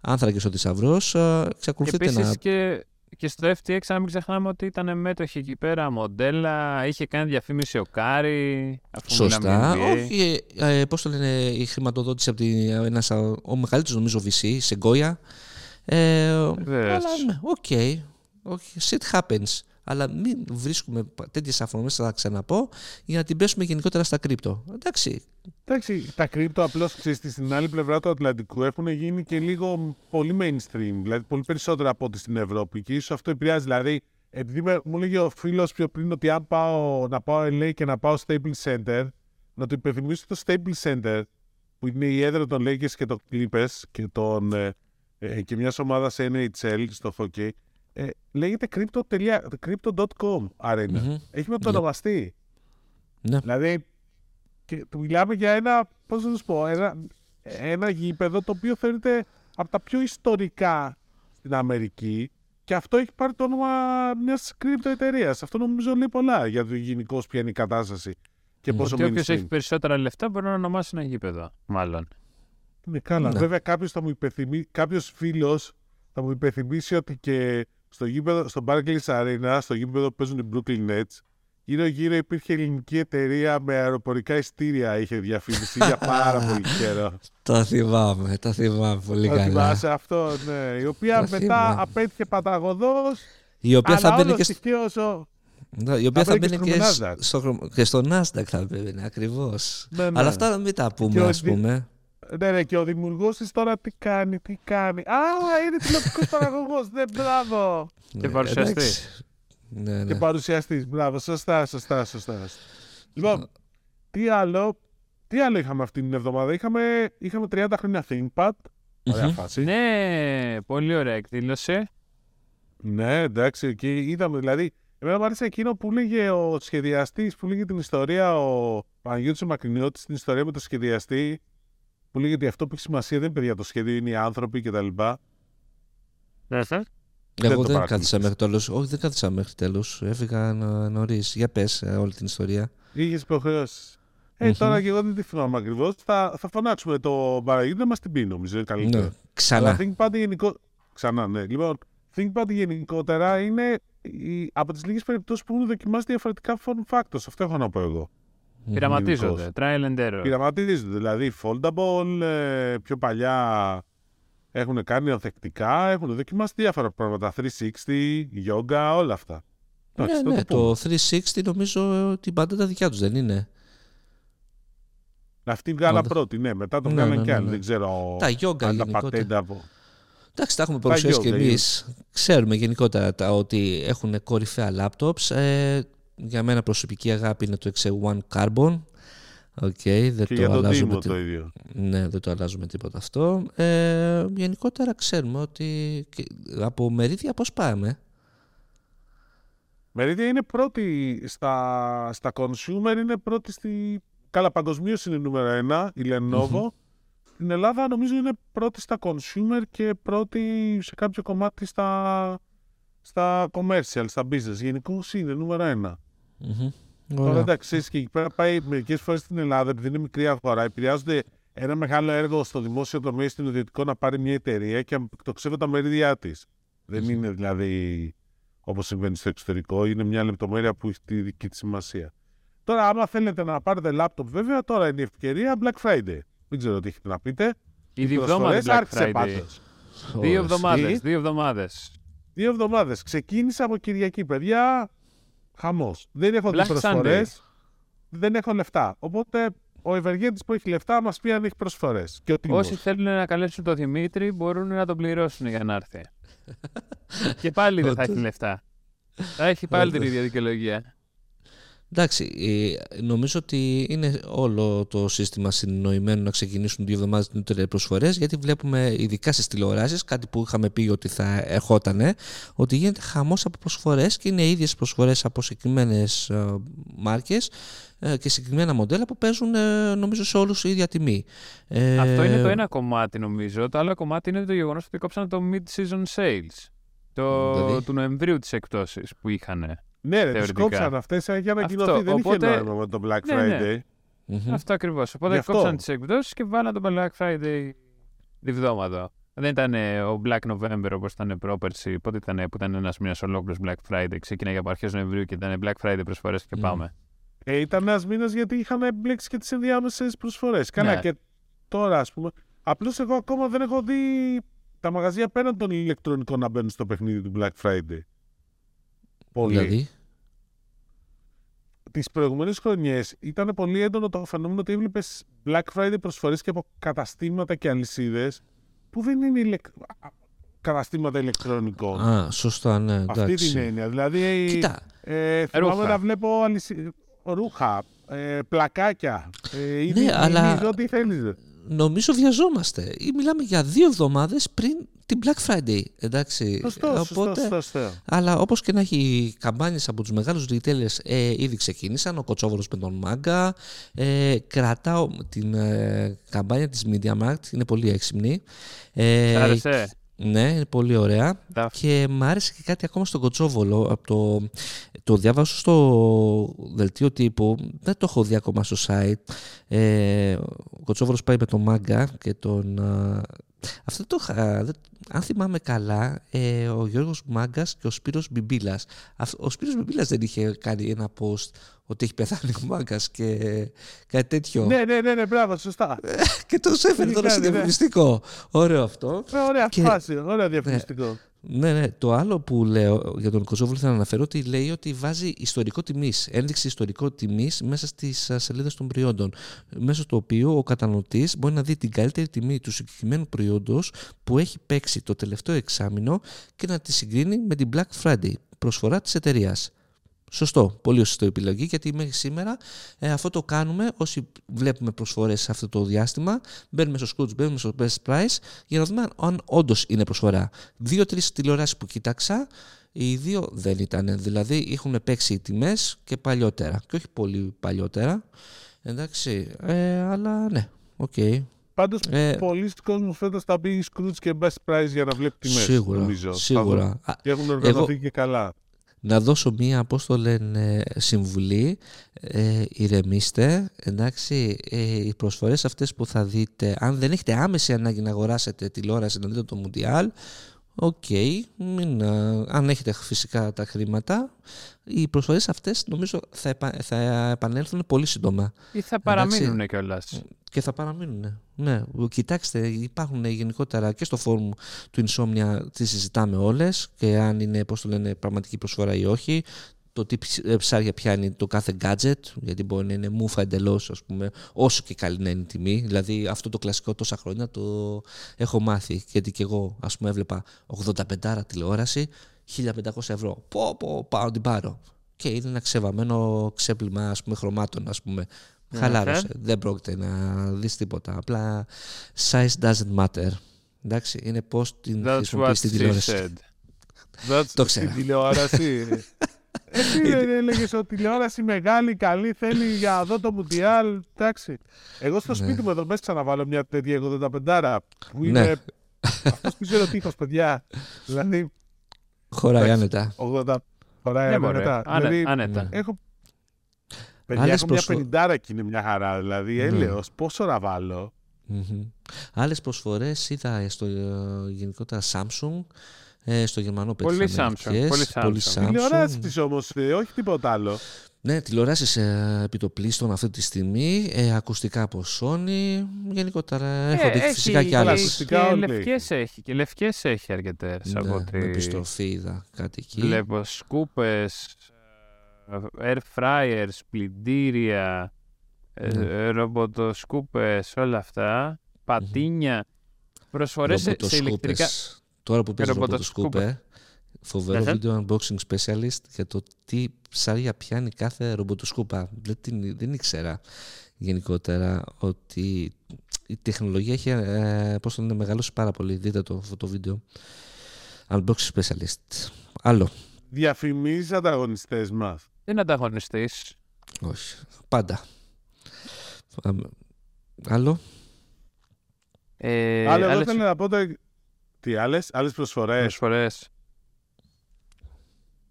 [SPEAKER 1] Άνθρακες ο θησαυρός.
[SPEAKER 3] Και
[SPEAKER 1] Εξακολουθείτε
[SPEAKER 3] επίσης
[SPEAKER 1] να
[SPEAKER 3] και, και στο FTX, να μην ξεχνάμε ότι ήταν μέτοχοι εκεί πέρα μοντέλα, είχε κάνει διαφήμιση ο Κάρι. Αφού
[SPEAKER 1] Σωστά.
[SPEAKER 3] μιλάμε NBA.
[SPEAKER 1] Όχι, ε, πώς το λένε, η χρηματοδότηση από την, ένας, α, ο μεγαλύτερος νομίζω VC, Sequoia. Ε,
[SPEAKER 3] Βεβαίως.
[SPEAKER 1] αλλά ναι, οκ. Όχι, shit happens. Αλλά μην βρίσκουμε τέτοιες αφορμέ, θα τα ξαναπώ, για να την πέσουμε γενικότερα στα crypto. Εντάξει.
[SPEAKER 2] Εντάξει, τα crypto απλώς ξέρεις στην άλλη πλευρά του Ατλαντικού έχουν γίνει και λίγο πολύ mainstream. Δηλαδή πολύ περισσότερο από ό,τι στην Ευρώπη. Και ίσως αυτό επηρεάζει. Δηλαδή, επειδή με- μου λέγε ο φίλος πιο πριν ότι αν πάω να πάω LA και να πάω Staples Center, να του υπενθυμίσω το Staples Center, που είναι η έδρα των Lakers και των Clippers και, των, ε, ε, και μιας ομάδας NHL στο hockey. Ε, λέγεται crypto.com crypto.com arena.
[SPEAKER 1] Μμμ.
[SPEAKER 2] Έχει με το
[SPEAKER 1] Ναι.
[SPEAKER 2] ονομαστεί.
[SPEAKER 1] Ναι.
[SPEAKER 2] Δηλαδή, και του μιλάμε για ένα, πώς να σου πω, ένα, ένα γήπεδο το οποίο θεωρείται από τα πιο ιστορικά στην Αμερική και αυτό έχει πάρει το όνομα μιας κρύπτο εταιρείας. Αυτό νομίζω λέει πολλά για το γενικώς ποια είναι η κατάσταση και
[SPEAKER 1] Μμ.
[SPEAKER 2] πόσο
[SPEAKER 3] Ότι όποιος
[SPEAKER 2] mainstream.
[SPEAKER 3] έχει περισσότερα λεφτά μπορεί να ονομάσει ένα γήπεδο, μάλλον.
[SPEAKER 2] Ναι, καλά.
[SPEAKER 1] Ναι.
[SPEAKER 2] Βέβαια, κάποιος θα μου υπενθυμίσει, κάποιος φίλος θα μου υπενθυμίσει ότι και στο, γήπεδο, στο Barclays Arena, στο γήπεδο που παίζουν οι Brooklyn Nets, Γύρω-γύρω υπήρχε ελληνική εταιρεία με αεροπορικά ειστήρια, είχε διαφήμιση για πάρα πολύ καιρό.
[SPEAKER 1] Το θυμάμαι, το θυμάμαι πολύ
[SPEAKER 2] Το
[SPEAKER 1] καλά.
[SPEAKER 2] θυμάσαι αυτό, ναι. Η οποία
[SPEAKER 1] Το
[SPEAKER 2] μετά
[SPEAKER 1] θυμάμαι.
[SPEAKER 2] απέτυχε παταγωδός,
[SPEAKER 1] Η οποία θα
[SPEAKER 2] αλλά
[SPEAKER 1] μπαίνει
[SPEAKER 2] όλο
[SPEAKER 1] και, σ-
[SPEAKER 2] στοιχείως ο-
[SPEAKER 1] ναι, η οποία
[SPEAKER 2] θα
[SPEAKER 1] θα
[SPEAKER 2] μπαίνει
[SPEAKER 1] μπαίνει
[SPEAKER 2] και
[SPEAKER 1] και,
[SPEAKER 2] στο
[SPEAKER 1] σ-
[SPEAKER 2] Nasdaq.
[SPEAKER 1] στο, χρωμ- και στο Nasdaq θα μπαίνει, ακριβώς.
[SPEAKER 2] Ναι, ναι.
[SPEAKER 1] Αλλά αυτά να μην τα
[SPEAKER 2] Και
[SPEAKER 1] πούμε,
[SPEAKER 2] ο
[SPEAKER 1] ας
[SPEAKER 2] δι-
[SPEAKER 1] πούμε.
[SPEAKER 2] Ναι, ναι, και ο δημιουργός της τώρα τι κάνει, τι κάνει. Α, είναι τηλεοπτικός παραγωγός. Ναι, μπράβο.
[SPEAKER 1] Ναι,
[SPEAKER 3] παρουσιαστής.
[SPEAKER 1] εντάξει. Ναι, ναι.
[SPEAKER 2] Και παρουσιαστής. Μπράβο, σωστά, σωστά, σωστά. Λοιπόν, τι άλλο, τι άλλο είχαμε αυτή την εβδομάδα; Είχαμε, είχαμε 30 χρόνια ThinkPad. Ωραία
[SPEAKER 1] Μμμ.
[SPEAKER 2] φάση.
[SPEAKER 3] Ναι, πολύ ωραία εκδήλωση.
[SPEAKER 2] Ναι, εντάξει, και είδαμε δηλαδή. Εμένα μου άρεσε εκείνο που λέγε ο σχεδιαστής, που λέγε την ιστορία, ο Παναγιώτης ο Μακρινιώτης, την ιστορία με το σχεδιαστή, που λέγε ότι αυτό που έχει σημασία δεν είναι παιδιά το σχέδιο, είναι οι άνθρωποι κτλ. Δεν
[SPEAKER 1] Εγώ
[SPEAKER 2] το
[SPEAKER 1] δεν
[SPEAKER 2] παρακολούθησα.
[SPEAKER 1] κάθισα μέχρι τέλος. Όχι, δεν κάθισα μέχρι τέλος. Έφυγα νωρίς. Για πες όλη την ιστορία.
[SPEAKER 2] Είχες υποχρεώσεις. Ε,
[SPEAKER 1] Μμμ.
[SPEAKER 2] τώρα και εγώ δεν τη θυμάμαι ακριβώς. Θα, θα φωνάξουμε το Παναγιώτη να μας την πει, νομίζω. Είναι καλύτερο.
[SPEAKER 1] Ναι. Ξανά.
[SPEAKER 2] Αλλά ThinkPad γενικό... Ξανά, ναι. Λοιπόν, ThinkPad γενικότερα είναι η... από τις λίγες περιπτώσεις που έχουν δοκιμάσει διαφορετικά form factors. Αυτό έχω να πω εγώ.
[SPEAKER 3] Πειραματίζονται. Trial and error.
[SPEAKER 2] Πειραματίζονται. Δηλαδή, foldable, ε, πιο παλιά έχουν κάνει ανθεκτικά, έχουν δοκιμάσει διάφορα πράγματα. 360, yoga, όλα αυτά.
[SPEAKER 1] Ναι,
[SPEAKER 2] Εντάξει, θα
[SPEAKER 1] ναι,
[SPEAKER 2] το πούμε.
[SPEAKER 1] το 360 νομίζω ότι πάντα τα δικιά τους δεν είναι;
[SPEAKER 2] Αυτή βγάλα
[SPEAKER 1] Όντως.
[SPEAKER 2] πρώτη, ναι. Μετά το
[SPEAKER 1] Ναι,
[SPEAKER 2] βγάλαν
[SPEAKER 1] ναι,
[SPEAKER 2] και
[SPEAKER 1] ναι,
[SPEAKER 2] άλλοι.
[SPEAKER 1] ναι.
[SPEAKER 2] Δεν ξέρω
[SPEAKER 1] Τα yoga
[SPEAKER 2] αν τα
[SPEAKER 1] γενικότερα.
[SPEAKER 2] πατέντα από...
[SPEAKER 1] Εντάξει, τα έχουμε παρουσιάσει και
[SPEAKER 2] yoga,
[SPEAKER 1] εμείς. Ξέρουμε γενικότερα τα, ότι έχουν κορυφαία laptops. Ε, για μένα προσωπική αγάπη είναι το X1 Carbon. Οκ, δεν
[SPEAKER 2] Και
[SPEAKER 1] το
[SPEAKER 2] για τον
[SPEAKER 1] αλλάζουμε.
[SPEAKER 2] Τίμο
[SPEAKER 1] τι-
[SPEAKER 2] το ίδιο.
[SPEAKER 1] Ναι, δεν το αλλάζουμε τίποτα αυτό. Ε, γενικότερα ξέρουμε ότι και από μερίδια πώς πάμε.
[SPEAKER 2] Μερίδια είναι πρώτη στα, στα consumer, είναι πρώτη στη... Καλά, παγκοσμίως είναι νούμερο ένα, η Lenovo. Στην Ελλάδα νομίζω είναι πρώτη στα consumer και πρώτη σε κάποιο κομμάτι στα, στα commercial, στα business. Γενικώς είναι νούμερο ένα.
[SPEAKER 1] Μμμ.
[SPEAKER 2] Τώρα
[SPEAKER 1] Ωραία.
[SPEAKER 2] εντάξει, ξέρεις, και εκεί πέρα πάει μερικές φορές στην Ελλάδα, επειδή είναι μικρή αγορά, επηρεάζονται ένα μεγάλο έργο στο δημόσιο τομέα ή στην ιδιωτικό να πάρει μια εταιρεία και να εκτοξεύει τα μερίδια της. Δεν είναι δηλαδή όπως συμβαίνει στο εξωτερικό, είναι μια λεπτομέρεια που έχει τη δική της σημασία. Τώρα, άμα θέλετε να πάρετε laptop, βέβαια, τώρα είναι η ευκαιρία Black Friday. Δεν ξέρω τι έχετε να πείτε.
[SPEAKER 3] Ήδη
[SPEAKER 2] Οι
[SPEAKER 3] εβδομάδα
[SPEAKER 2] προσφορές
[SPEAKER 3] Black
[SPEAKER 2] άρχισε
[SPEAKER 3] Friday.
[SPEAKER 2] πάντως.
[SPEAKER 3] Δύο
[SPEAKER 1] Ωραία.
[SPEAKER 3] εβδομάδες.
[SPEAKER 2] Τι;
[SPEAKER 3] Δύο εβδομάδες.
[SPEAKER 2] Δύο εβδομάδες. Ξεκίνησε από Κυριακή, παιδιά. Χαμός. Δεν έχω δει
[SPEAKER 3] Black
[SPEAKER 2] προσφορέ. Δεν έχω λεφτά. Οπότε ο ευεργέτης που έχει λεφτά μας πει αν έχει προσφορέ. Και ο τίμος.
[SPEAKER 3] Όσοι θέλουν να καλέσουν τον Δημήτρη μπορούν να τον πληρώσουν για να έρθει. και πάλι δεν θα έχει
[SPEAKER 1] Όντως.
[SPEAKER 3] λεφτά. Θα έχει πάλι την
[SPEAKER 1] Όντως.
[SPEAKER 3] ίδια δικαιολογία.
[SPEAKER 1] Εντάξει, ε, νομίζω ότι είναι όλο το σύστημα συνεννοημένο να ξεκινήσουν δύο εβδομάδες νωρίτερα προσφορές, γιατί βλέπουμε ειδικά στις τηλεοράσεις κάτι που είχαμε πει ότι θα ερχότανε, ότι γίνεται χαμός από προσφορές και είναι ίδιες προσφορές από συγκεκριμένες μάρκες και συγκεκριμένα μοντέλα που παίζουν ε, νομίζω σε όλους η ίδια τιμή. Ε,
[SPEAKER 3] Αυτό είναι το ένα κομμάτι νομίζω. Το άλλο κομμάτι είναι το γεγονός ότι κόψανε το mid-season sales. Το,
[SPEAKER 1] Δηλαδή;
[SPEAKER 3] του Νοεμβρίου τις εκπτώσεις που είχαν.
[SPEAKER 2] Ναι, ρε, τις
[SPEAKER 3] θεωρητικά.
[SPEAKER 2] κόψαν αυτές για να ανακοινωθεί.
[SPEAKER 3] Αυτό,
[SPEAKER 2] Δεν
[SPEAKER 3] οπότε-
[SPEAKER 2] είχε νόημα με το Black
[SPEAKER 3] Ναι, ναι.
[SPEAKER 2] Friday.
[SPEAKER 1] μμμ.
[SPEAKER 3] Αυτό ακριβώς. Οπότε
[SPEAKER 2] Γι' αυτό.
[SPEAKER 3] κόψαν τις εκπτώσει και βάλαν το Black Friday τη βδόμαδα. Δεν ήταν ε, ο Black November όπως ήταν πρόπερση. Πότε ήταν που ήταν ένας μήνα ολόκληρος Black Friday. Ξεκίναγε από αρχές Νοεμβρίου και ήταν Black Friday προσφορές και
[SPEAKER 1] Μμ.
[SPEAKER 3] πάμε.
[SPEAKER 2] Ε, ήταν ένας μήνα γιατί είχαν μπλέξει και τις ενδιάμεσες προσφορές. Καλά,
[SPEAKER 3] Ναι.
[SPEAKER 2] και τώρα ας πούμε. Απλώς εγώ ακόμα δεν έχω δει τα μαγαζιά πέραν των ηλεκτρονικών να μπαίνουν στο παιχνίδι του Black Friday. Πολύ.
[SPEAKER 1] Δηλαδή,
[SPEAKER 2] τις προηγούμενες χρονιές ήταν πολύ έντονο το φαινόμενο ότι έβλεπες Black Friday προσφορές και από καταστήματα και αλυσίδες που δεν είναι ηλεκ... α, καταστήματα ηλεκτρονικών.
[SPEAKER 1] α, σωστά, ναι,
[SPEAKER 2] Αυτή
[SPEAKER 1] εντάξει.
[SPEAKER 2] την έννοια. Δηλαδή,
[SPEAKER 1] Κοίτα,
[SPEAKER 2] ε, θυμάμαι
[SPEAKER 3] Ρούχα.
[SPEAKER 2] να βλέπω αλυσί... ρούχα, ε, πλακάκια. Ε, ήδη-
[SPEAKER 1] Ναι, αλλά-
[SPEAKER 2] ήδη Ό,τι θέλεις.
[SPEAKER 1] Νομίζω βιαζόμαστε. Ή μιλάμε για δύο εβδομάδες πριν την Black Friday, εντάξει.
[SPEAKER 2] Σωστό, σωστό,
[SPEAKER 1] Οπότε,
[SPEAKER 2] σωστό, σωστό.
[SPEAKER 1] Αλλά όπως και να έχει οι καμπάνιες από τους μεγάλους retailers ε, ήδη ξεκίνησαν, ο Κοτσόβολος με τον Μάγκα, ε, κρατάω την ε, καμπάνια της MediaMarkt, είναι πολύ έξυπνη. Ε,
[SPEAKER 3] Σ' άρεσε.
[SPEAKER 1] Ναι, είναι πολύ ωραία.
[SPEAKER 3] Τα-
[SPEAKER 1] Και μ' άρεσε και κάτι ακόμα στον Κοτσόβολο. Από το, το διάβασα στο δελτίο τύπου. Δεν το έχω δει ακόμα στο site. Ε, ο Κοτσόβολος πάει με τον Μάγκα και τον α, Αυτό το είχα- δεν- αν θυμάμαι καλά, ε, ο Γιώργος Μάγκας και ο Σπύρος Μπιμπίλας. Αυ- Ο Σπύρος Μπιμπίλας δεν είχε κάνει ένα post ότι έχει πεθάνει ο Μάγκας και κάτι τέτοιο.
[SPEAKER 2] Ναι, ναι, ναι, ναι, μπράβο, σωστά.
[SPEAKER 1] Και το έφερε
[SPEAKER 2] Είχε
[SPEAKER 1] τώρα στο
[SPEAKER 2] κάνει, ναι.
[SPEAKER 1] διαφημιστικό. Ωραίο αυτό.
[SPEAKER 2] Ε, Ωραία
[SPEAKER 1] Και-
[SPEAKER 2] φάση, ωραία διαφημιστικό.
[SPEAKER 1] Ναι, ναι. Το άλλο που λέω για τον Κοζόβολο θέλω να αναφέρω ότι λέει ότι βάζει ιστορικό τιμής, ένδειξη ιστορικό τιμής μέσα στις σελίδες των προϊόντων. Μέσω του οποίου ο καταναλωτής μπορεί να δει την καλύτερη τιμή του συγκεκριμένου προϊόντος που έχει παίξει το τελευταίο εξάμεινο και να τη συγκρίνει με την Black Friday, προσφορά της εταιρείας. Σωστό, πολύ σωστό επιλογή γιατί μέχρι σήμερα ε, αυτό το κάνουμε όσοι βλέπουμε προσφορές σε αυτό το διάστημα μπαίνουμε στο Skroutz, μπαίνουμε στο Best Price για να δούμε αν όντως είναι προσφορά. Δύο-τρεις τηλεοράσεις που κοίταξα οι δύο δεν ήταν, δηλαδή έχουν παίξει οι τιμές και παλιότερα και όχι πολύ παλιότερα εντάξει, ε, αλλά ναι, οκ.
[SPEAKER 2] Πάντως,
[SPEAKER 1] Ε,
[SPEAKER 2] πολλοί κόσμοι φέτος θα μπει Skroutz και Best Price για να βλέπει τιμές.
[SPEAKER 1] Σίγουρα,
[SPEAKER 2] νομίζω. Θα
[SPEAKER 1] σίγουρα.
[SPEAKER 2] δουν.
[SPEAKER 1] Α,
[SPEAKER 2] Και έχουν οργανωθεί και καλά.
[SPEAKER 1] Να δώσω μία, πώς το λένε, συμβουλή. Ε, ηρεμήστε, εντάξει, ε, οι προσφορές αυτές που θα δείτε, αν δεν έχετε άμεση ανάγκη να αγοράσετε τηλεόραση να δείτε το Μουντιάλ, οκ, μην, α, αν έχετε φυσικά τα χρήματα, οι προσφορές αυτές νομίζω θα, επα- θα επανέλθουν πολύ σύντομα
[SPEAKER 3] Ή θα παραμείνουν κιόλας.
[SPEAKER 1] και θα παραμείνουν. Ναι, κοιτάξτε, υπάρχουν γενικότερα και στο φόρουμ του Insomnia τις συζητάμε όλες και αν είναι, πώς το λένε, πραγματική προσφορά ή όχι. Το τι ψ- ε, ψάρια πιάνει το κάθε gadget, γιατί μπορεί να είναι μούφα εντελώς, ας πούμε, όσο και καλή να είναι η τιμή. Δηλαδή, αυτό το κλασικό τόσα χρόνια το έχω μάθει. Γιατί και εγώ, ας πούμε, έβλεπα 85 τηλεόραση, 1500 ευρώ. Πω, πω, πάω να την πάρω. Και είναι ένα ξεβαμένο ξέπλυμα, ας πούμε, χρωμάτων, ας πούμε. Χαλάρωσε. Δεν πρόκειται να δεις τίποτα. Απλά size doesn't matter. Εντάξει, είναι πώς την
[SPEAKER 3] That's what
[SPEAKER 1] χρησιμοποιείς την
[SPEAKER 3] she
[SPEAKER 1] τηλεόραση.
[SPEAKER 3] said. That's
[SPEAKER 1] Το ξέρω.
[SPEAKER 2] Στην τηλεόραση. Εσύ δεν έλεγες ότι τηλεόραση μεγάλη, καλή, θέλει για να δω το Μουντιάλ. Εντάξει. Εγώ στο σπίτι μου εδώ μέσα να βάλω μια τέτοια 85 που
[SPEAKER 1] Ναι.
[SPEAKER 2] είναι. Αυτός πίσω είναι ο τείχο, παιδιά. Δηλαδή
[SPEAKER 1] Χωράει
[SPEAKER 2] Εντάξει.
[SPEAKER 1] άνετα.
[SPEAKER 2] 80 χωράει
[SPEAKER 3] Ναι, μωρέ.
[SPEAKER 2] μετά.
[SPEAKER 3] Άνε-
[SPEAKER 2] Δηλαδή,
[SPEAKER 3] Άνετα.
[SPEAKER 2] έχω. Παιδιά,
[SPEAKER 1] Άλλες
[SPEAKER 2] έχω μια
[SPEAKER 1] προσφο-
[SPEAKER 2] πενιντάρα και είναι μια χαρά. Δηλαδή, έλεος, πόσο να βάλω;
[SPEAKER 1] Μμμ. Άλλες προσφορές είδα στο ε, γενικότερα Samsung, ε, στο γερμανό
[SPEAKER 3] Πολύ
[SPEAKER 1] πέτυχαν
[SPEAKER 3] Samsung,
[SPEAKER 1] μερικές,
[SPEAKER 3] πολύ Samsung.
[SPEAKER 2] Τηλεοράσει τη όμως, όχι τίποτα άλλο.
[SPEAKER 1] Ναι, τηλεοράσεις ε, επιτοπλίστων αυτή τη στιγμή, ε, ακουστικά από Sony, γενικότερα έχω δει φυσικά και
[SPEAKER 2] άλλα
[SPEAKER 1] άλλες.
[SPEAKER 2] ακουστικά
[SPEAKER 3] Και
[SPEAKER 2] όλοι
[SPEAKER 3] λευκές έχει. Και λευκές έχει αρκετές από
[SPEAKER 1] Ναι,
[SPEAKER 3] ό,τι
[SPEAKER 1] με επιστροφή είδα κάτι εκεί.
[SPEAKER 3] βλέπω. Σκούπες, air fryers, πλυντήρια, ε,
[SPEAKER 1] Ναι.
[SPEAKER 3] ρομποτοσκούπες, όλα αυτά. Πατίνια. Προσφορές σε, σε ηλεκτρικά.
[SPEAKER 1] Ρομποτοσκούπες. Τώρα που παίζεις
[SPEAKER 3] ρομποτοσκούπες.
[SPEAKER 1] ρομποτοσκούπε, φοβερό
[SPEAKER 3] Αχα.
[SPEAKER 1] βίντεο unboxing specialist για το τι ψάρια πιάνει κάθε ρομποτοσκούπα. Δεν, την, δεν ήξερα γενικότερα ότι η τεχνολογία έχει ε, πώς το λένε, μεγαλώσει πάρα πολύ. Δείτε το, αυτό το βίντεο. Unboxing specialist. Άλλο.
[SPEAKER 2] Διαφημίζεις ανταγωνιστές μας.
[SPEAKER 3] Δεν είναι ανταγωνιστής.
[SPEAKER 1] Όχι. Πάντα. Αμ, Άλλο.
[SPEAKER 3] Ε,
[SPEAKER 2] Άλλο, εγώ
[SPEAKER 3] άλλες
[SPEAKER 2] ήθελα να πω. το- Τι άλλες άλλες προσφορές;
[SPEAKER 3] προσφορές.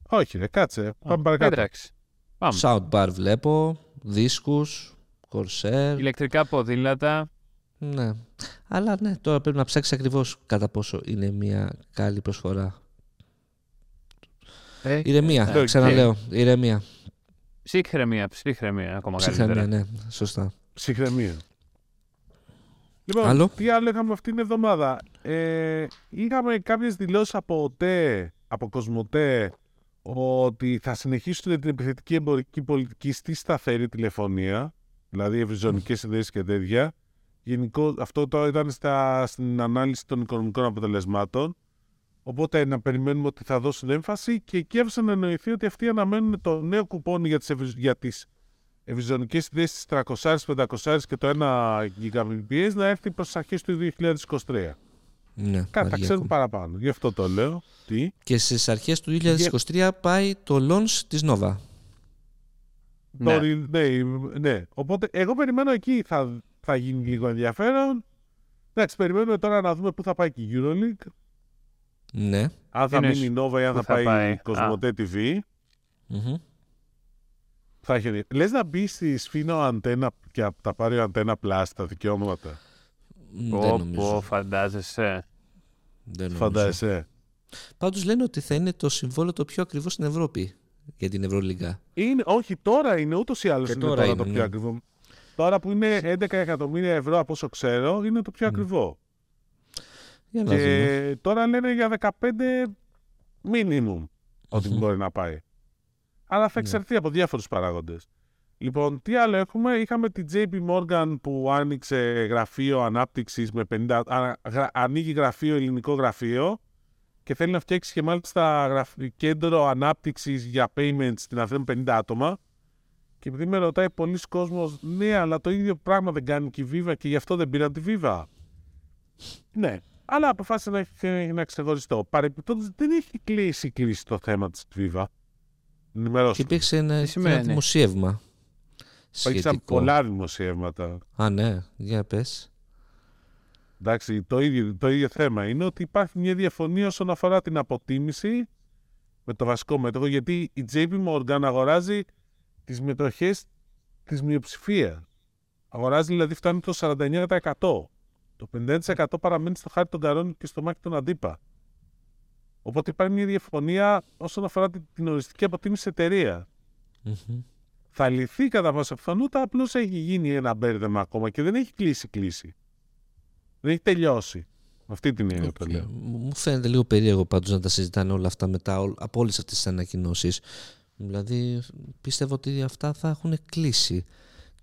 [SPEAKER 2] Όχι, ρε, κάτσε.
[SPEAKER 3] Α,
[SPEAKER 2] Πάμε παρακάτω.
[SPEAKER 3] Εντάξει. Πάμε.
[SPEAKER 1] Soundbar βλέπω. Δίσκους. Corsair.
[SPEAKER 3] Ηλεκτρικά ποδήλατα.
[SPEAKER 1] Ναι. Αλλά ναι, τώρα πρέπει να ψάξεις ακριβώς κατά πόσο είναι μια καλή προσφορά.
[SPEAKER 3] Ε,
[SPEAKER 1] Ηρεμία,
[SPEAKER 2] εντάξει.
[SPEAKER 1] ξαναλέω. Ηρεμία.
[SPEAKER 3] ψύχρεμια, ψύχρεμια ακόμα
[SPEAKER 1] Ψυχραιμία,
[SPEAKER 3] καλύτερα.
[SPEAKER 1] ναι, σωστά.
[SPEAKER 2] Ψυχραιμία. Λοιπόν,
[SPEAKER 1] Άλλο;
[SPEAKER 2] τι άλλο είχαμε αυτήν την εβδομάδα; Ε, είχαμε κάποιες δηλώσεις από ΟΤΕ, από Κοσμοτέ, ότι θα συνεχίσουν την επιθετική εμπορική πολιτική στη σταθερή τηλεφωνία, δηλαδή ευρυζωνικές εταιρείες και τέτοια. Γενικό, αυτό τώρα ήταν στα, στην ανάλυση των οικονομικών αποτελεσμάτων. Οπότε να περιμένουμε ότι θα δώσουν έμφαση και εκεί έβρισαν να εννοηθεί ότι αυτοί αναμένουν το νέο κουπόνι για τις, ευρυ- για τις ευρυζωνικές ιδέες στις 300, 500 και το 1 Gbps να έρθει προς τις αρχές του 2023.
[SPEAKER 1] Ναι,
[SPEAKER 2] Κάτι θα
[SPEAKER 1] αργεί
[SPEAKER 2] ξέρουν
[SPEAKER 1] ακόμα.
[SPEAKER 2] παραπάνω. Γι' αυτό το λέω. Τι;
[SPEAKER 1] Και στις αρχές του 2023 πάει το launch της Nova.
[SPEAKER 3] Ναι.
[SPEAKER 2] Το re- ναι, ναι. Οπότε εγώ περιμένω εκεί θα, θα γίνει λίγο ενδιαφέρον. Εντάξει, περιμένουμε τώρα να δούμε πού θα πάει και η EuroLeague.
[SPEAKER 1] Ναι.
[SPEAKER 2] Αν θα
[SPEAKER 3] Είναι
[SPEAKER 2] μείνει η Nova ή αν
[SPEAKER 3] πού
[SPEAKER 2] θα,
[SPEAKER 3] θα
[SPEAKER 2] πάει,
[SPEAKER 3] πάει.
[SPEAKER 2] η Cosmote TV.
[SPEAKER 1] Μμμ.
[SPEAKER 2] Θα έχει... Λες να μπει στη Σφίνο αντένα και να τα πάρει ο αντένα Plus τα δικαιώματα;
[SPEAKER 1] Μ,
[SPEAKER 3] Πω,
[SPEAKER 1] δεν
[SPEAKER 3] πω,
[SPEAKER 1] νομίζω.
[SPEAKER 3] φαντάζεσαι.
[SPEAKER 1] Δεν νομίζω.
[SPEAKER 2] Φαντάζεσαι.
[SPEAKER 1] Πάντως λένε ότι θα είναι το συμβόλαιο το πιο ακριβό στην Ευρώπη για την Ευρωλίγα.
[SPEAKER 2] Είναι, όχι, τώρα είναι ούτως ή άλλως
[SPEAKER 1] Και
[SPEAKER 2] είναι
[SPEAKER 1] τώρα
[SPEAKER 2] τώρα,
[SPEAKER 1] είναι,
[SPEAKER 2] το
[SPEAKER 1] ναι.
[SPEAKER 2] πιο ακριβό. Τώρα που είναι 11 εκατομμύρια ευρώ από όσο ξέρω, είναι το πιο ακριβό.
[SPEAKER 1] Για να δούμε.
[SPEAKER 2] Και τώρα λένε για 15 minimum ότι
[SPEAKER 1] Μμμ.
[SPEAKER 2] μπορεί να πάει. Αλλά θα
[SPEAKER 1] Ναι.
[SPEAKER 2] εξαρθεί από διάφορους παράγοντες. Λοιπόν, τι άλλο έχουμε; Είχαμε την JP Morgan που άνοιξε γραφείο ανάπτυξης με 50... α, γρα- ανοίγει γραφείο, ελληνικό γραφείο και θέλει να φτιάξει και μάλιστα γραφ- κέντρο ανάπτυξης για payments στην Αθήνα με 50 άτομα. Και επειδή με ρωτάει πολλοί κόσμος, ναι, αλλά το ίδιο πράγμα δεν κάνει και η Viva και γι' αυτό δεν πήραν τη Viva. Ναι, αλλά αποφάσισε να έχει ένα ξεχωριστό. Παρεπιπτόντως δεν έχει κλείσει κλείσει το θέμα της Viva.
[SPEAKER 1] Και
[SPEAKER 2] Ενημερώσου.
[SPEAKER 1] υπήρξε ένα,
[SPEAKER 3] Τι σημαίνει;
[SPEAKER 1] ένα δημοσίευμα.
[SPEAKER 2] Υπήρξαν
[SPEAKER 1] σχετικό.
[SPEAKER 2] πολλά δημοσιεύματα.
[SPEAKER 1] Α, ναι, για πες.
[SPEAKER 2] Εντάξει, το ίδιο, το ίδιο θέμα είναι ότι υπάρχει μια διαφωνία όσον αφορά την αποτίμηση με το βασικό μέτοχο, γιατί η JP Morgan αγοράζει τις μετοχές της μειοψηφία. Αγοράζει δηλαδή φτάνει το 49%. Το 50% παραμένει στο χάρτη των καρών και στο μάχη των αντίπα. Οπότε υπάρχει μια διαφωνία όσον αφορά την, την οριστική αποτίμηση της εταιρεία.
[SPEAKER 1] Μμμ.
[SPEAKER 2] Θα λυθεί κατά πάσα πιθανότητα, απλώς έχει γίνει ένα μπέρδεμα ακόμα και δεν έχει κλείσει κλείσει. Δεν έχει τελειώσει. Με αυτή την έννοια το
[SPEAKER 1] Οκ.
[SPEAKER 2] λέω.
[SPEAKER 1] Μου μου φαίνεται λίγο περίεργο πάντως να τα συζητάνε όλα αυτά μετά όλ- από όλες αυτές τις ανακοινώσεις. Δηλαδή πίστευω ότι αυτά θα έχουν κλείσει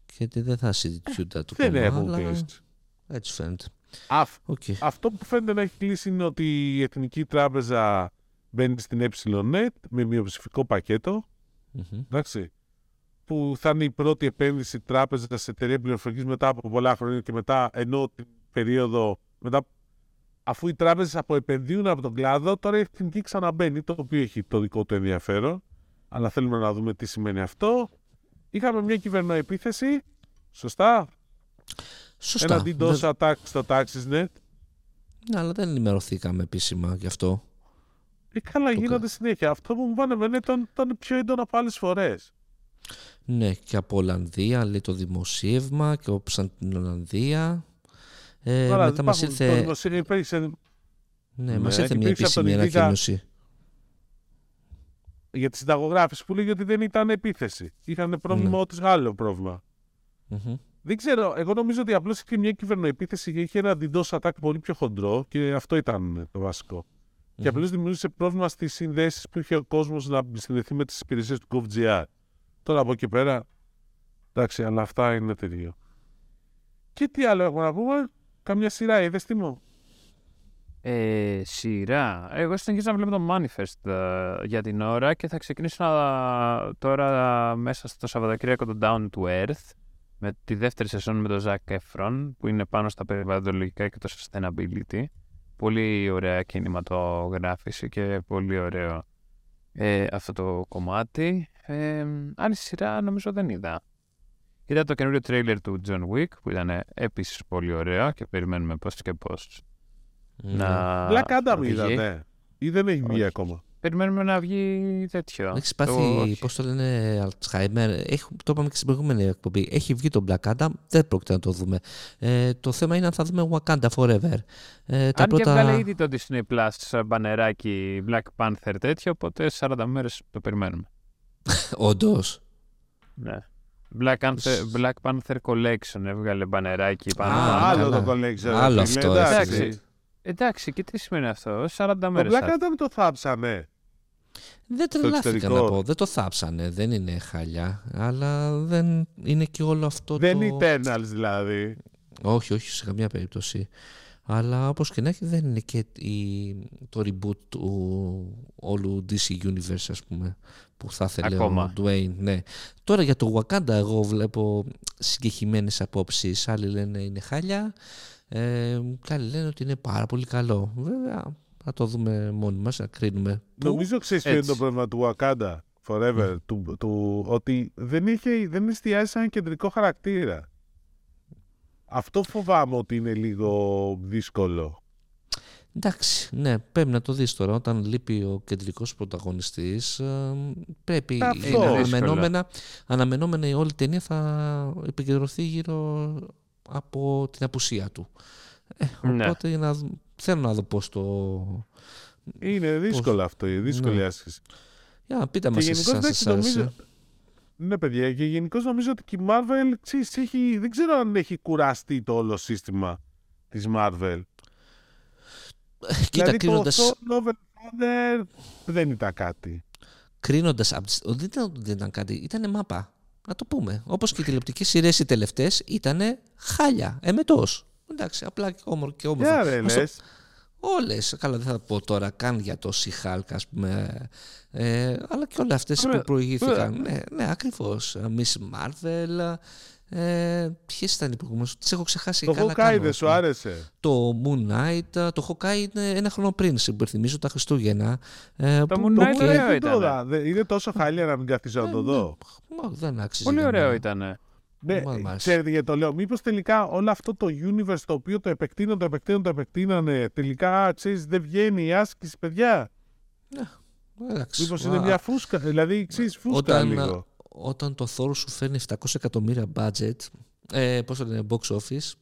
[SPEAKER 1] και ότι δεν θα συζητιούνται το
[SPEAKER 2] Δεν
[SPEAKER 1] κόμμα,
[SPEAKER 2] έχουν
[SPEAKER 1] αλλά
[SPEAKER 2] κλείσει.
[SPEAKER 1] Έτσι φαίνεται.
[SPEAKER 2] Αυ-
[SPEAKER 1] Οκ.
[SPEAKER 2] αυτό που φαίνεται να έχει κλείσει είναι ότι η Εθνική Τράπεζα μπαίνει στην EPSNet με μειοψηφικό πακέτο.
[SPEAKER 1] Μμμ.
[SPEAKER 2] Εντάξει, που θα είναι η πρώτη επένδυση τράπεζα σε εταιρεία πληροφορικής μετά από πολλά χρόνια και μετά ενώ την περίοδο μετά αφού οι τράπεζες αποεπενδύουν από τον κλάδο, τώρα η εθνική ξαναμπαίνει, το οποίο έχει το δικό του ενδιαφέρον. Αλλά θέλουμε να δούμε τι σημαίνει αυτό. Είχαμε μια κυβερνοεπίθεση. Σωστά;
[SPEAKER 1] Σωστά.
[SPEAKER 2] Ένα DDoS
[SPEAKER 1] Δεν-
[SPEAKER 2] attack στο TaxisNet.
[SPEAKER 1] Ναι, αλλά δεν ενημερωθήκαμε επίσημα γι' αυτό.
[SPEAKER 2] Ε, καλά,
[SPEAKER 1] Το
[SPEAKER 2] γίνονται συνέχεια. Αυτό που μου πάνε εμένα ήταν, ήταν πιο έντονο από άλλε φορές.
[SPEAKER 1] Ναι, και από Ολλανδία λέει το δημοσίευμα και όπως την Ολλανδία. Ε, μετά μας ήρθε,
[SPEAKER 2] Υπήρξε
[SPEAKER 1] ναι,
[SPEAKER 2] Ναι,
[SPEAKER 1] μας ήρθε μια
[SPEAKER 2] υπήρξε από τον
[SPEAKER 1] επίσημη
[SPEAKER 2] Ινδίκα-
[SPEAKER 1] ανακοίνωση.
[SPEAKER 2] για τη συνταγογράφηση που λέγει ότι δεν ήταν επίθεση. Είχαν πρόβλημα
[SPEAKER 1] Ναι.
[SPEAKER 2] ό,τι άλλο πρόβλημα.
[SPEAKER 1] Μμμ.
[SPEAKER 2] Δεν ξέρω, εγώ νομίζω ότι απλώς είχε μια κυβερνοεπίθεση και είχε ένα DDoS attack πολύ πιο χοντρό και αυτό ήταν το βασικό. Και απλώς δημιούργησε πρόβλημα στις συνδέσεις που είχε ο κόσμος να συνδεθεί με τις υπηρεσίες του GovGR. Τώρα από εκεί πέρα. Εντάξει, αλλά αυτά είναι τελείω. Και τι άλλο έχουμε να πούμε, Καμιά σειρά, είδες τι μου.
[SPEAKER 3] Ε, σειρά. Εγώ συνεχίζω να βλέπω το Manifest ε, για την ώρα και θα ξεκινήσω να- τώρα μέσα στο Σαββατοκύριακο το Down to Earth με τη δεύτερη σεζόν με τον Zac Efron που είναι πάνω στα περιβαλλοντολογικά και το sustainability. Πολύ ωραία κινηματογράφηση και πολύ ωραίο ε, αυτό το κομμάτι. Ε, άλλη σειρά νομίζω δεν είδα. Είδα το καινούριο τρέιλερ του John Wick που ήταν επίσης πολύ ωραίο και περιμένουμε πώς και πώς
[SPEAKER 1] Ναι.
[SPEAKER 3] να
[SPEAKER 2] Black Adam
[SPEAKER 3] βγει.
[SPEAKER 2] είδατε. Ή δεν έχει βγει
[SPEAKER 3] Όχι.
[SPEAKER 2] ακόμα;
[SPEAKER 3] Περιμένουμε να βγει τέτοιο.
[SPEAKER 1] Έχει
[SPEAKER 3] Το-
[SPEAKER 1] πάθει,
[SPEAKER 3] όχι.
[SPEAKER 1] πώς το λένε, Alzheimer. Έχει, το είπαμε και στην προηγούμενη εκπομπή. Έχει βγει το Black Adam, δεν πρόκειται να το δούμε. Ε, το θέμα είναι αν θα δούμε Wakanda Forever. Ε, τα
[SPEAKER 3] Αν και
[SPEAKER 1] πρώτα...
[SPEAKER 3] έβγαλε ήδη το Disney Plus σαν μπανεράκι Black Panther τέτοιο, οπότε 40 μέρες το περιμένουμε.
[SPEAKER 1] Όντως.
[SPEAKER 3] Ναι. Black Panther, Black Panther Collection έβγαλε μπανεράκι πάνω.
[SPEAKER 1] Α,
[SPEAKER 3] πάνω.
[SPEAKER 2] άλλο
[SPEAKER 1] καλά.
[SPEAKER 2] το collection.
[SPEAKER 1] Άλλο
[SPEAKER 2] φίλε,
[SPEAKER 1] αυτό,
[SPEAKER 2] εντάξει.
[SPEAKER 3] Εντάξει. Εντάξει, και τι σημαίνει αυτό, 40
[SPEAKER 2] Το
[SPEAKER 3] μέρες.
[SPEAKER 2] Black
[SPEAKER 3] θα-
[SPEAKER 2] Adam το θάψανε.
[SPEAKER 1] Δεν τρελάθηκα
[SPEAKER 2] εξωτερικό.
[SPEAKER 1] να πω. Δεν το θάψανε. Δεν είναι χαλιά. Αλλά δεν είναι και όλο αυτό
[SPEAKER 2] Δεν
[SPEAKER 1] το...
[SPEAKER 2] είναι Eternals δηλαδή.
[SPEAKER 1] Όχι, όχι, σε καμία περίπτωση. Αλλά όπως και να έχει δεν είναι και η- το reboot του όλου DC Universe ας πούμε που θα ήθελε
[SPEAKER 3] Ακόμα.
[SPEAKER 1] ο Dwayne. Ναι. Τώρα για το Wakanda εγώ βλέπω συγκεκριμένες απόψεις. Άλλοι λένε είναι χάλια ε, και άλλοι λένε ότι είναι πάρα πολύ καλό. Βέβαια θα το δούμε μόνοι μας, να κρίνουμε. Πού;
[SPEAKER 2] Νομίζω ξέρεις ποιο είναι
[SPEAKER 3] Έτσι.
[SPEAKER 2] το πρόβλημα του Wakanda Forever. Του, του, ότι δεν, είχε, δεν εστιάζει σε ένα κεντρικό χαρακτήρα. Αυτό φοβάμαι ότι είναι λίγο δύσκολο.
[SPEAKER 1] Εντάξει, ναι, πρέπει να το δεις τώρα. Όταν λείπει ο κεντρικός πρωταγωνιστής, ε, πρέπει
[SPEAKER 2] Αυτό.
[SPEAKER 1] είναι
[SPEAKER 3] Είναι
[SPEAKER 1] αναμενόμενα, αναμενόμενα η όλη ταινία θα επικεντρωθεί γύρω από την απουσία του.
[SPEAKER 3] Ναι.
[SPEAKER 1] Οπότε για να, δ- θέλω να δω πώς το...
[SPEAKER 2] Είναι δύσκολο αυτό, η δύσκολη
[SPEAKER 1] Ναι.
[SPEAKER 2] άσκηση.
[SPEAKER 1] Για να πείτε
[SPEAKER 2] Και
[SPEAKER 1] μας εσείς
[SPEAKER 2] γενικώς
[SPEAKER 1] αν σας
[SPEAKER 2] εντάξει, νομίζω.
[SPEAKER 1] άρεσε.
[SPEAKER 2] Ναι, παιδιά, και γενικώς νομίζω ότι και η Marvel ξέρεις, έχει, δεν ξέρω αν έχει κουραστεί το όλο σύστημα της Marvel.
[SPEAKER 1] Κοίτα,
[SPEAKER 2] δηλαδή
[SPEAKER 1] κρίνοντας,
[SPEAKER 2] το Thor Love and Thunder δεν ήταν κάτι.
[SPEAKER 1] κρίνοντας από τις- δεν ήταν, δεν ήταν κάτι, ήταν μάπα. Να το πούμε. Όπως και οι τηλεοπτικές σειρές οι τελευταίες ήταν χάλια, εμετός. Εντάξει, απλά και όμορφο και όμορφα.
[SPEAKER 2] Για ρε,
[SPEAKER 1] Μας το-
[SPEAKER 2] λες.
[SPEAKER 1] Όλες, καλά δεν θα πω τώρα καν για το She-Hulk ας πούμε, ε, αλλά και όλες αυτές
[SPEAKER 3] Ωραία.
[SPEAKER 1] που προηγήθηκαν. Ναι, ναι, ακριβώς. Miss Marvel, ε, ποιες ήταν οι προηγούμενες, τις έχω ξεχάσει.
[SPEAKER 2] Το
[SPEAKER 1] καλά
[SPEAKER 2] Hawkeye
[SPEAKER 1] κάνω,
[SPEAKER 2] δεν
[SPEAKER 1] ας
[SPEAKER 2] σου
[SPEAKER 1] πούμε.
[SPEAKER 2] άρεσε;
[SPEAKER 1] Το Moon Knight, το Hawkeye είναι ένα χρόνο πριν, σε υπενθυμίζω τα Χριστούγεννα. Ε,
[SPEAKER 3] Το
[SPEAKER 1] που-
[SPEAKER 3] Moon
[SPEAKER 2] Το
[SPEAKER 3] Knight
[SPEAKER 2] Moon
[SPEAKER 3] ωραίο
[SPEAKER 2] Knight δεν
[SPEAKER 3] ήταν.
[SPEAKER 2] το είδα. Δεν- Είναι τόσο χάλια να μην καθίσω να το δω.
[SPEAKER 1] Μα, δεν άξιζε.
[SPEAKER 3] Πολύ
[SPEAKER 1] για
[SPEAKER 3] ωραίο
[SPEAKER 1] μένα.
[SPEAKER 3] ήταν.
[SPEAKER 2] Ναι,
[SPEAKER 1] Μα, μ' άρεσε.
[SPEAKER 2] ξέρετε γιατί το λέω. Μήπως τελικά όλο αυτό το universe το οποίο το επεκτείναν, το επεκτείναν, το επεκτείνανε, τελικά ξέρεις, δεν βγαίνει η άσκηση, παιδιά.
[SPEAKER 1] Εντάξει.
[SPEAKER 2] Μήπως είναι
[SPEAKER 1] Α,
[SPEAKER 2] μια φούσκα. Δηλαδή, ξέρεις, φούσκα
[SPEAKER 1] Όταν,
[SPEAKER 2] λίγο.
[SPEAKER 1] Όταν το Thor σου φέρνει 700 εκατομμύρια budget, ε, πώς το λένε, box office,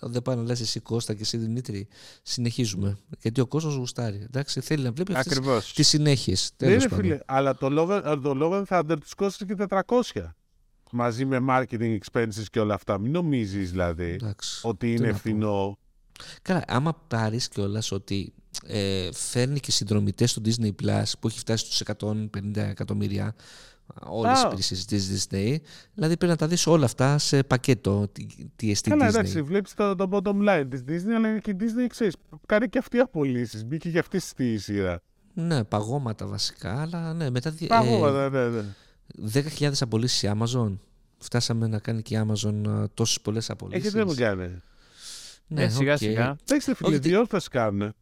[SPEAKER 1] δεν πάει να λες εσύ Κώστα και εσύ Δημήτρη, συνεχίζουμε. Γιατί ο κόσμος γουστάρει. Εντάξει, θέλει να βλέπει αυτές
[SPEAKER 3] Ακριβώς.
[SPEAKER 1] τις συνέχειες.
[SPEAKER 2] Ναι,
[SPEAKER 1] Τέλος
[SPEAKER 2] ρε
[SPEAKER 1] πάντων.
[SPEAKER 2] φίλε, αλλά το Love, το Love and Thunder του κόστησε και 400. Μαζί με marketing expenses και όλα αυτά. Μην νομίζεις δηλαδή
[SPEAKER 1] Εντάξει.
[SPEAKER 2] ότι
[SPEAKER 1] τι
[SPEAKER 2] είναι
[SPEAKER 1] να πω.
[SPEAKER 2] φθηνό.
[SPEAKER 1] Καλά, άμα πάρεις κιόλας ότι ε, φέρνει και συνδρομητές στο Disney Plus που έχει φτάσει στους 150 εκατομμύρια όλες οι
[SPEAKER 2] Α.
[SPEAKER 1] υπηρεσίες της Disney, δηλαδή πρέπει να τα δεις όλα αυτά σε πακέτο τι, τι εστί
[SPEAKER 2] Καλά,
[SPEAKER 1] Disney.
[SPEAKER 2] εντάξει, βλέπεις το, το bottom line της Disney, αλλά και η Disney ξέρεις. Κάνει και αυτή απολύσεις. Μπήκε και αυτή στη σειρά.
[SPEAKER 1] Ναι, παγώματα βασικά, αλλά ναι, μετά δι-
[SPEAKER 2] Παγώματα, ναι, ναι.
[SPEAKER 1] 10.000 απολύσεις η Amazon. Φτάσαμε να κάνει και η Amazon α, τόσες πολλές απολύσεις.
[SPEAKER 2] Έχει δεν μου κάνει.
[SPEAKER 1] Ναι,
[SPEAKER 3] Ε, σιγά
[SPEAKER 1] οκ.
[SPEAKER 3] σιγά.
[SPEAKER 2] Εντάξει, φίλε,
[SPEAKER 1] Όχι,
[SPEAKER 2] τι όρθες κάνουν.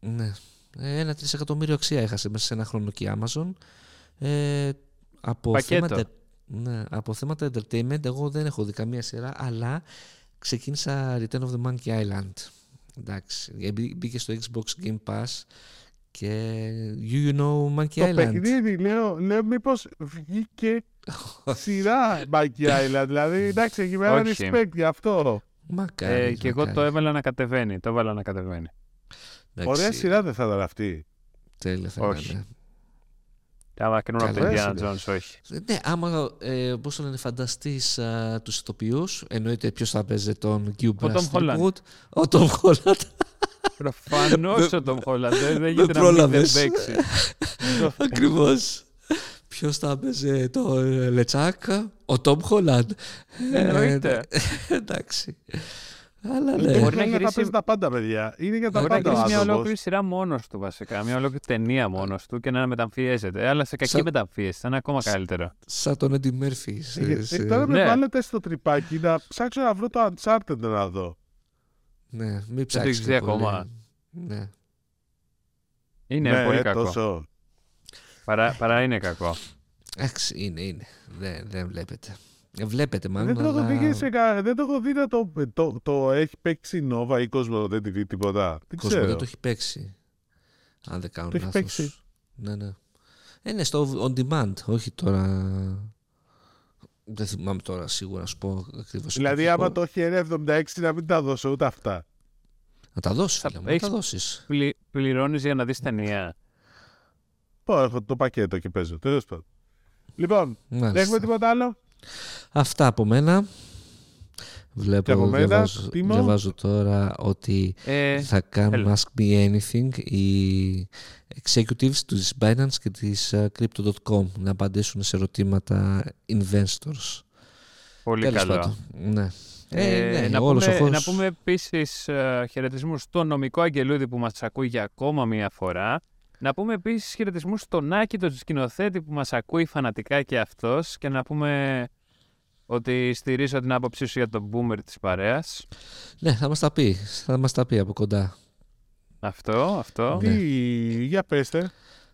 [SPEAKER 1] Ναι. Ε, Ένα τρισεκατομμύριο αξία έχασε μέσα σε ένα χρόνο και η Amazon. Ε, από,
[SPEAKER 3] Πακέτο.
[SPEAKER 1] θέματα, ναι, από θέματα entertainment, εγώ δεν έχω δει καμία σειρά, αλλά ξεκίνησα Return of the Monkey Island. Εντάξει. Ε, μπή- Μπήκε στο Xbox Game Pass και you, you know Monkey
[SPEAKER 2] Το
[SPEAKER 1] Island.
[SPEAKER 2] παιχνίδι, λέω, λέω μήπως βγήκε σειρά Monkey Island. Δηλαδή, εντάξει, εκεί πέρα
[SPEAKER 3] Όχι.
[SPEAKER 2] respect για αυτό.
[SPEAKER 1] Μακάρι,
[SPEAKER 3] Ε, και εγώ
[SPEAKER 1] μακάρι.
[SPEAKER 3] το έβαλα να κατεβαίνει. Το έβαλα να κατεβαίνει.
[SPEAKER 1] Εντάξει,
[SPEAKER 2] Ωραία σειρά δεν θα ήταν αυτή.
[SPEAKER 1] Τέλεια θα
[SPEAKER 3] Όχι.
[SPEAKER 1] Είναι.
[SPEAKER 3] Άμα κρίνω από τον
[SPEAKER 2] Καλά,
[SPEAKER 3] Indiana
[SPEAKER 2] είναι.
[SPEAKER 3] Jones, όχι.
[SPEAKER 1] Ναι, άμα ε, πώς το λένε, φανταστείς α, τους ηθοποιούς, εννοείται ποιος θα παίζει τον Hugh
[SPEAKER 3] Tom Holland.
[SPEAKER 1] Wood. Ο Tom Holland.
[SPEAKER 3] Προφανώς ο Tom Holland. Δεν δεν γίνεται να μην δεν
[SPEAKER 1] πρόλαβες.
[SPEAKER 3] παίξει.
[SPEAKER 1] Ακριβώς. Ποιος θα παίζει το ε, Λετσάκα, ο Tom Holland.
[SPEAKER 3] Εννοείται.
[SPEAKER 1] Ε, εντάξει. Αλλά
[SPEAKER 2] Ναι.
[SPEAKER 1] ναι.
[SPEAKER 3] Μπορεί να
[SPEAKER 2] θα
[SPEAKER 3] γυρίσει-
[SPEAKER 2] παίζει τα πάντα, παιδιά. Είναι για τα
[SPEAKER 3] Μπορεί να
[SPEAKER 2] πάντα ο
[SPEAKER 3] γυρίσει μια
[SPEAKER 2] άνθρωπος.
[SPEAKER 3] ολόκληρη σειρά μόνος του βασικά. Μια ολόκληρη ταινία μόνος του και να μεταμφιέζεται. Αλλά σε κακή
[SPEAKER 1] Σαν-
[SPEAKER 3] μεταμφίεση. Θα είναι ακόμα
[SPEAKER 1] Σαν-
[SPEAKER 3] καλύτερο.
[SPEAKER 1] Σαν τον Eddie Murphy. σε-
[SPEAKER 2] Ε,
[SPEAKER 1] σε-
[SPEAKER 2] ε, Τώρα με
[SPEAKER 3] Ναι.
[SPEAKER 2] βάλετε στο τρυπάκι να ψάξω να βρω το Uncharted να δω.
[SPEAKER 1] Ναι, μην
[SPEAKER 3] το έχεις
[SPEAKER 1] ψάξεις
[SPEAKER 3] δει
[SPEAKER 1] και πολύ.
[SPEAKER 3] ακόμα;
[SPEAKER 1] Ναι.
[SPEAKER 3] Είναι
[SPEAKER 2] Ναι,
[SPEAKER 3] πολύ
[SPEAKER 2] ε,
[SPEAKER 3] κακό.
[SPEAKER 2] τόσο.
[SPEAKER 3] Παρά, παρά είναι κακό.
[SPEAKER 1] Εντάξει, είναι, είναι. Δεν, δεν βλέπετε. Ε, Βλέπετε μάλλον,
[SPEAKER 2] Δεν το έχω
[SPEAKER 1] αλλά...
[SPEAKER 2] δει, και σε κα- δεν το έχω δει να το, το, το έχει παίξει η Nova ή κόσμο δεν τη δει τίποτα. Δεν
[SPEAKER 1] Κόσμο
[SPEAKER 2] ξέρω.
[SPEAKER 1] δεν το έχει παίξει. Αν δεν κάνω
[SPEAKER 2] Το έχει
[SPEAKER 1] λάθος.
[SPEAKER 2] παίξει.
[SPEAKER 1] Ναι, ναι. Ε, ναι, στο on demand, όχι τώρα. Δεν θυμάμαι τώρα σίγουρα να σου πω ακριβώς.
[SPEAKER 2] Δηλαδή, άμα το έχει 1,76 να μην τα δώσω ούτε αυτά.
[SPEAKER 1] Να τα δώσεις,
[SPEAKER 3] Θα
[SPEAKER 1] φίλε μου, να
[SPEAKER 3] έχεις-
[SPEAKER 1] τα δώσεις.
[SPEAKER 3] Πλη, Πληρώνεις για να δεις ταινία.
[SPEAKER 2] Πω, έχω το πακέτο και παίζω. Τέλος πάντων. Λοιπόν, δεν έχουμε τίποτα άλλο.
[SPEAKER 1] Αυτά από μένα. Βλέπω,
[SPEAKER 2] Και από μένα,
[SPEAKER 1] διαβάζω,
[SPEAKER 2] Τίμω.
[SPEAKER 1] διαβάζω τώρα ότι
[SPEAKER 3] Ε,
[SPEAKER 1] θα κάνουν
[SPEAKER 3] έλα.
[SPEAKER 1] Ask Me Anything οι executives της Binance και της ε, Crypto.com να απαντήσουν σε ερωτήματα investors.
[SPEAKER 3] πολύ
[SPEAKER 1] Τέλος
[SPEAKER 3] καλό.
[SPEAKER 1] πάντων. Ναι.
[SPEAKER 3] Ε,
[SPEAKER 1] Ε, ναι,
[SPEAKER 3] να,
[SPEAKER 1] όλος
[SPEAKER 3] πούμε,
[SPEAKER 1] ο χώρος-
[SPEAKER 3] να πούμε επίσης χαιρετισμούς στον νομικό Αγγελούδη που μας ακούει για ακόμα μία φορά. Να πούμε επίσης χαιρετισμούς στον Άκη, τον σκηνοθέτη που μας ακούει φανατικά και αυτός. Και να πούμε ότι στηρίζω την άποψή σου για τον boomer της παρέας.
[SPEAKER 1] Ναι, θα μας τα πει. Θα μας τα πει από κοντά.
[SPEAKER 3] Αυτό, αυτό.
[SPEAKER 1] Ναι.
[SPEAKER 2] Τι, για πέστε.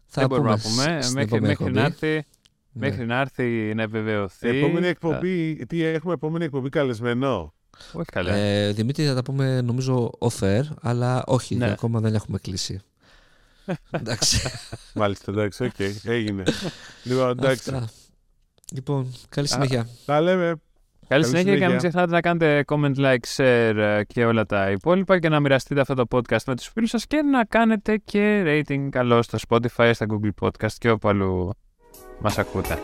[SPEAKER 1] Θα
[SPEAKER 3] Δεν μπορούμε να
[SPEAKER 1] πούμε
[SPEAKER 3] πούμε.
[SPEAKER 1] στην
[SPEAKER 3] Μέχρι,
[SPEAKER 1] επόμενη
[SPEAKER 3] μέχρι, να
[SPEAKER 1] εκπομπή.
[SPEAKER 3] έρθει,
[SPEAKER 1] Ναι.
[SPEAKER 3] μέχρι να έρθει να επιβεβαιωθεί.
[SPEAKER 2] Επόμενη
[SPEAKER 3] θα-
[SPEAKER 2] εκπομπή, τι έχουμε επόμενη εκπομπή καλεσμένο;
[SPEAKER 3] Όχι καλά.
[SPEAKER 1] Ε, Δημήτρη θα τα πούμε νομίζω off-air, αλλά όχι,
[SPEAKER 3] Ναι.
[SPEAKER 1] ακόμα δεν έχουμε κλείσει. Εντάξει.
[SPEAKER 2] Μάλιστα, εντάξει, οκ, έγινε. λοιπόν, εντάξει.
[SPEAKER 1] Αυτά. Λοιπόν, καλή συνέχεια.
[SPEAKER 2] Τα λέμε.
[SPEAKER 3] Καλή συνέχεια και μην ξεχνάτε να κάνετε comment, like, share ε, και όλα τα υπόλοιπα και να μοιραστείτε αυτό το podcast με τους φίλους σας και να κάνετε και rating καλό στο Spotify, στα Google Podcast και όπου αλλού μας ακούτε.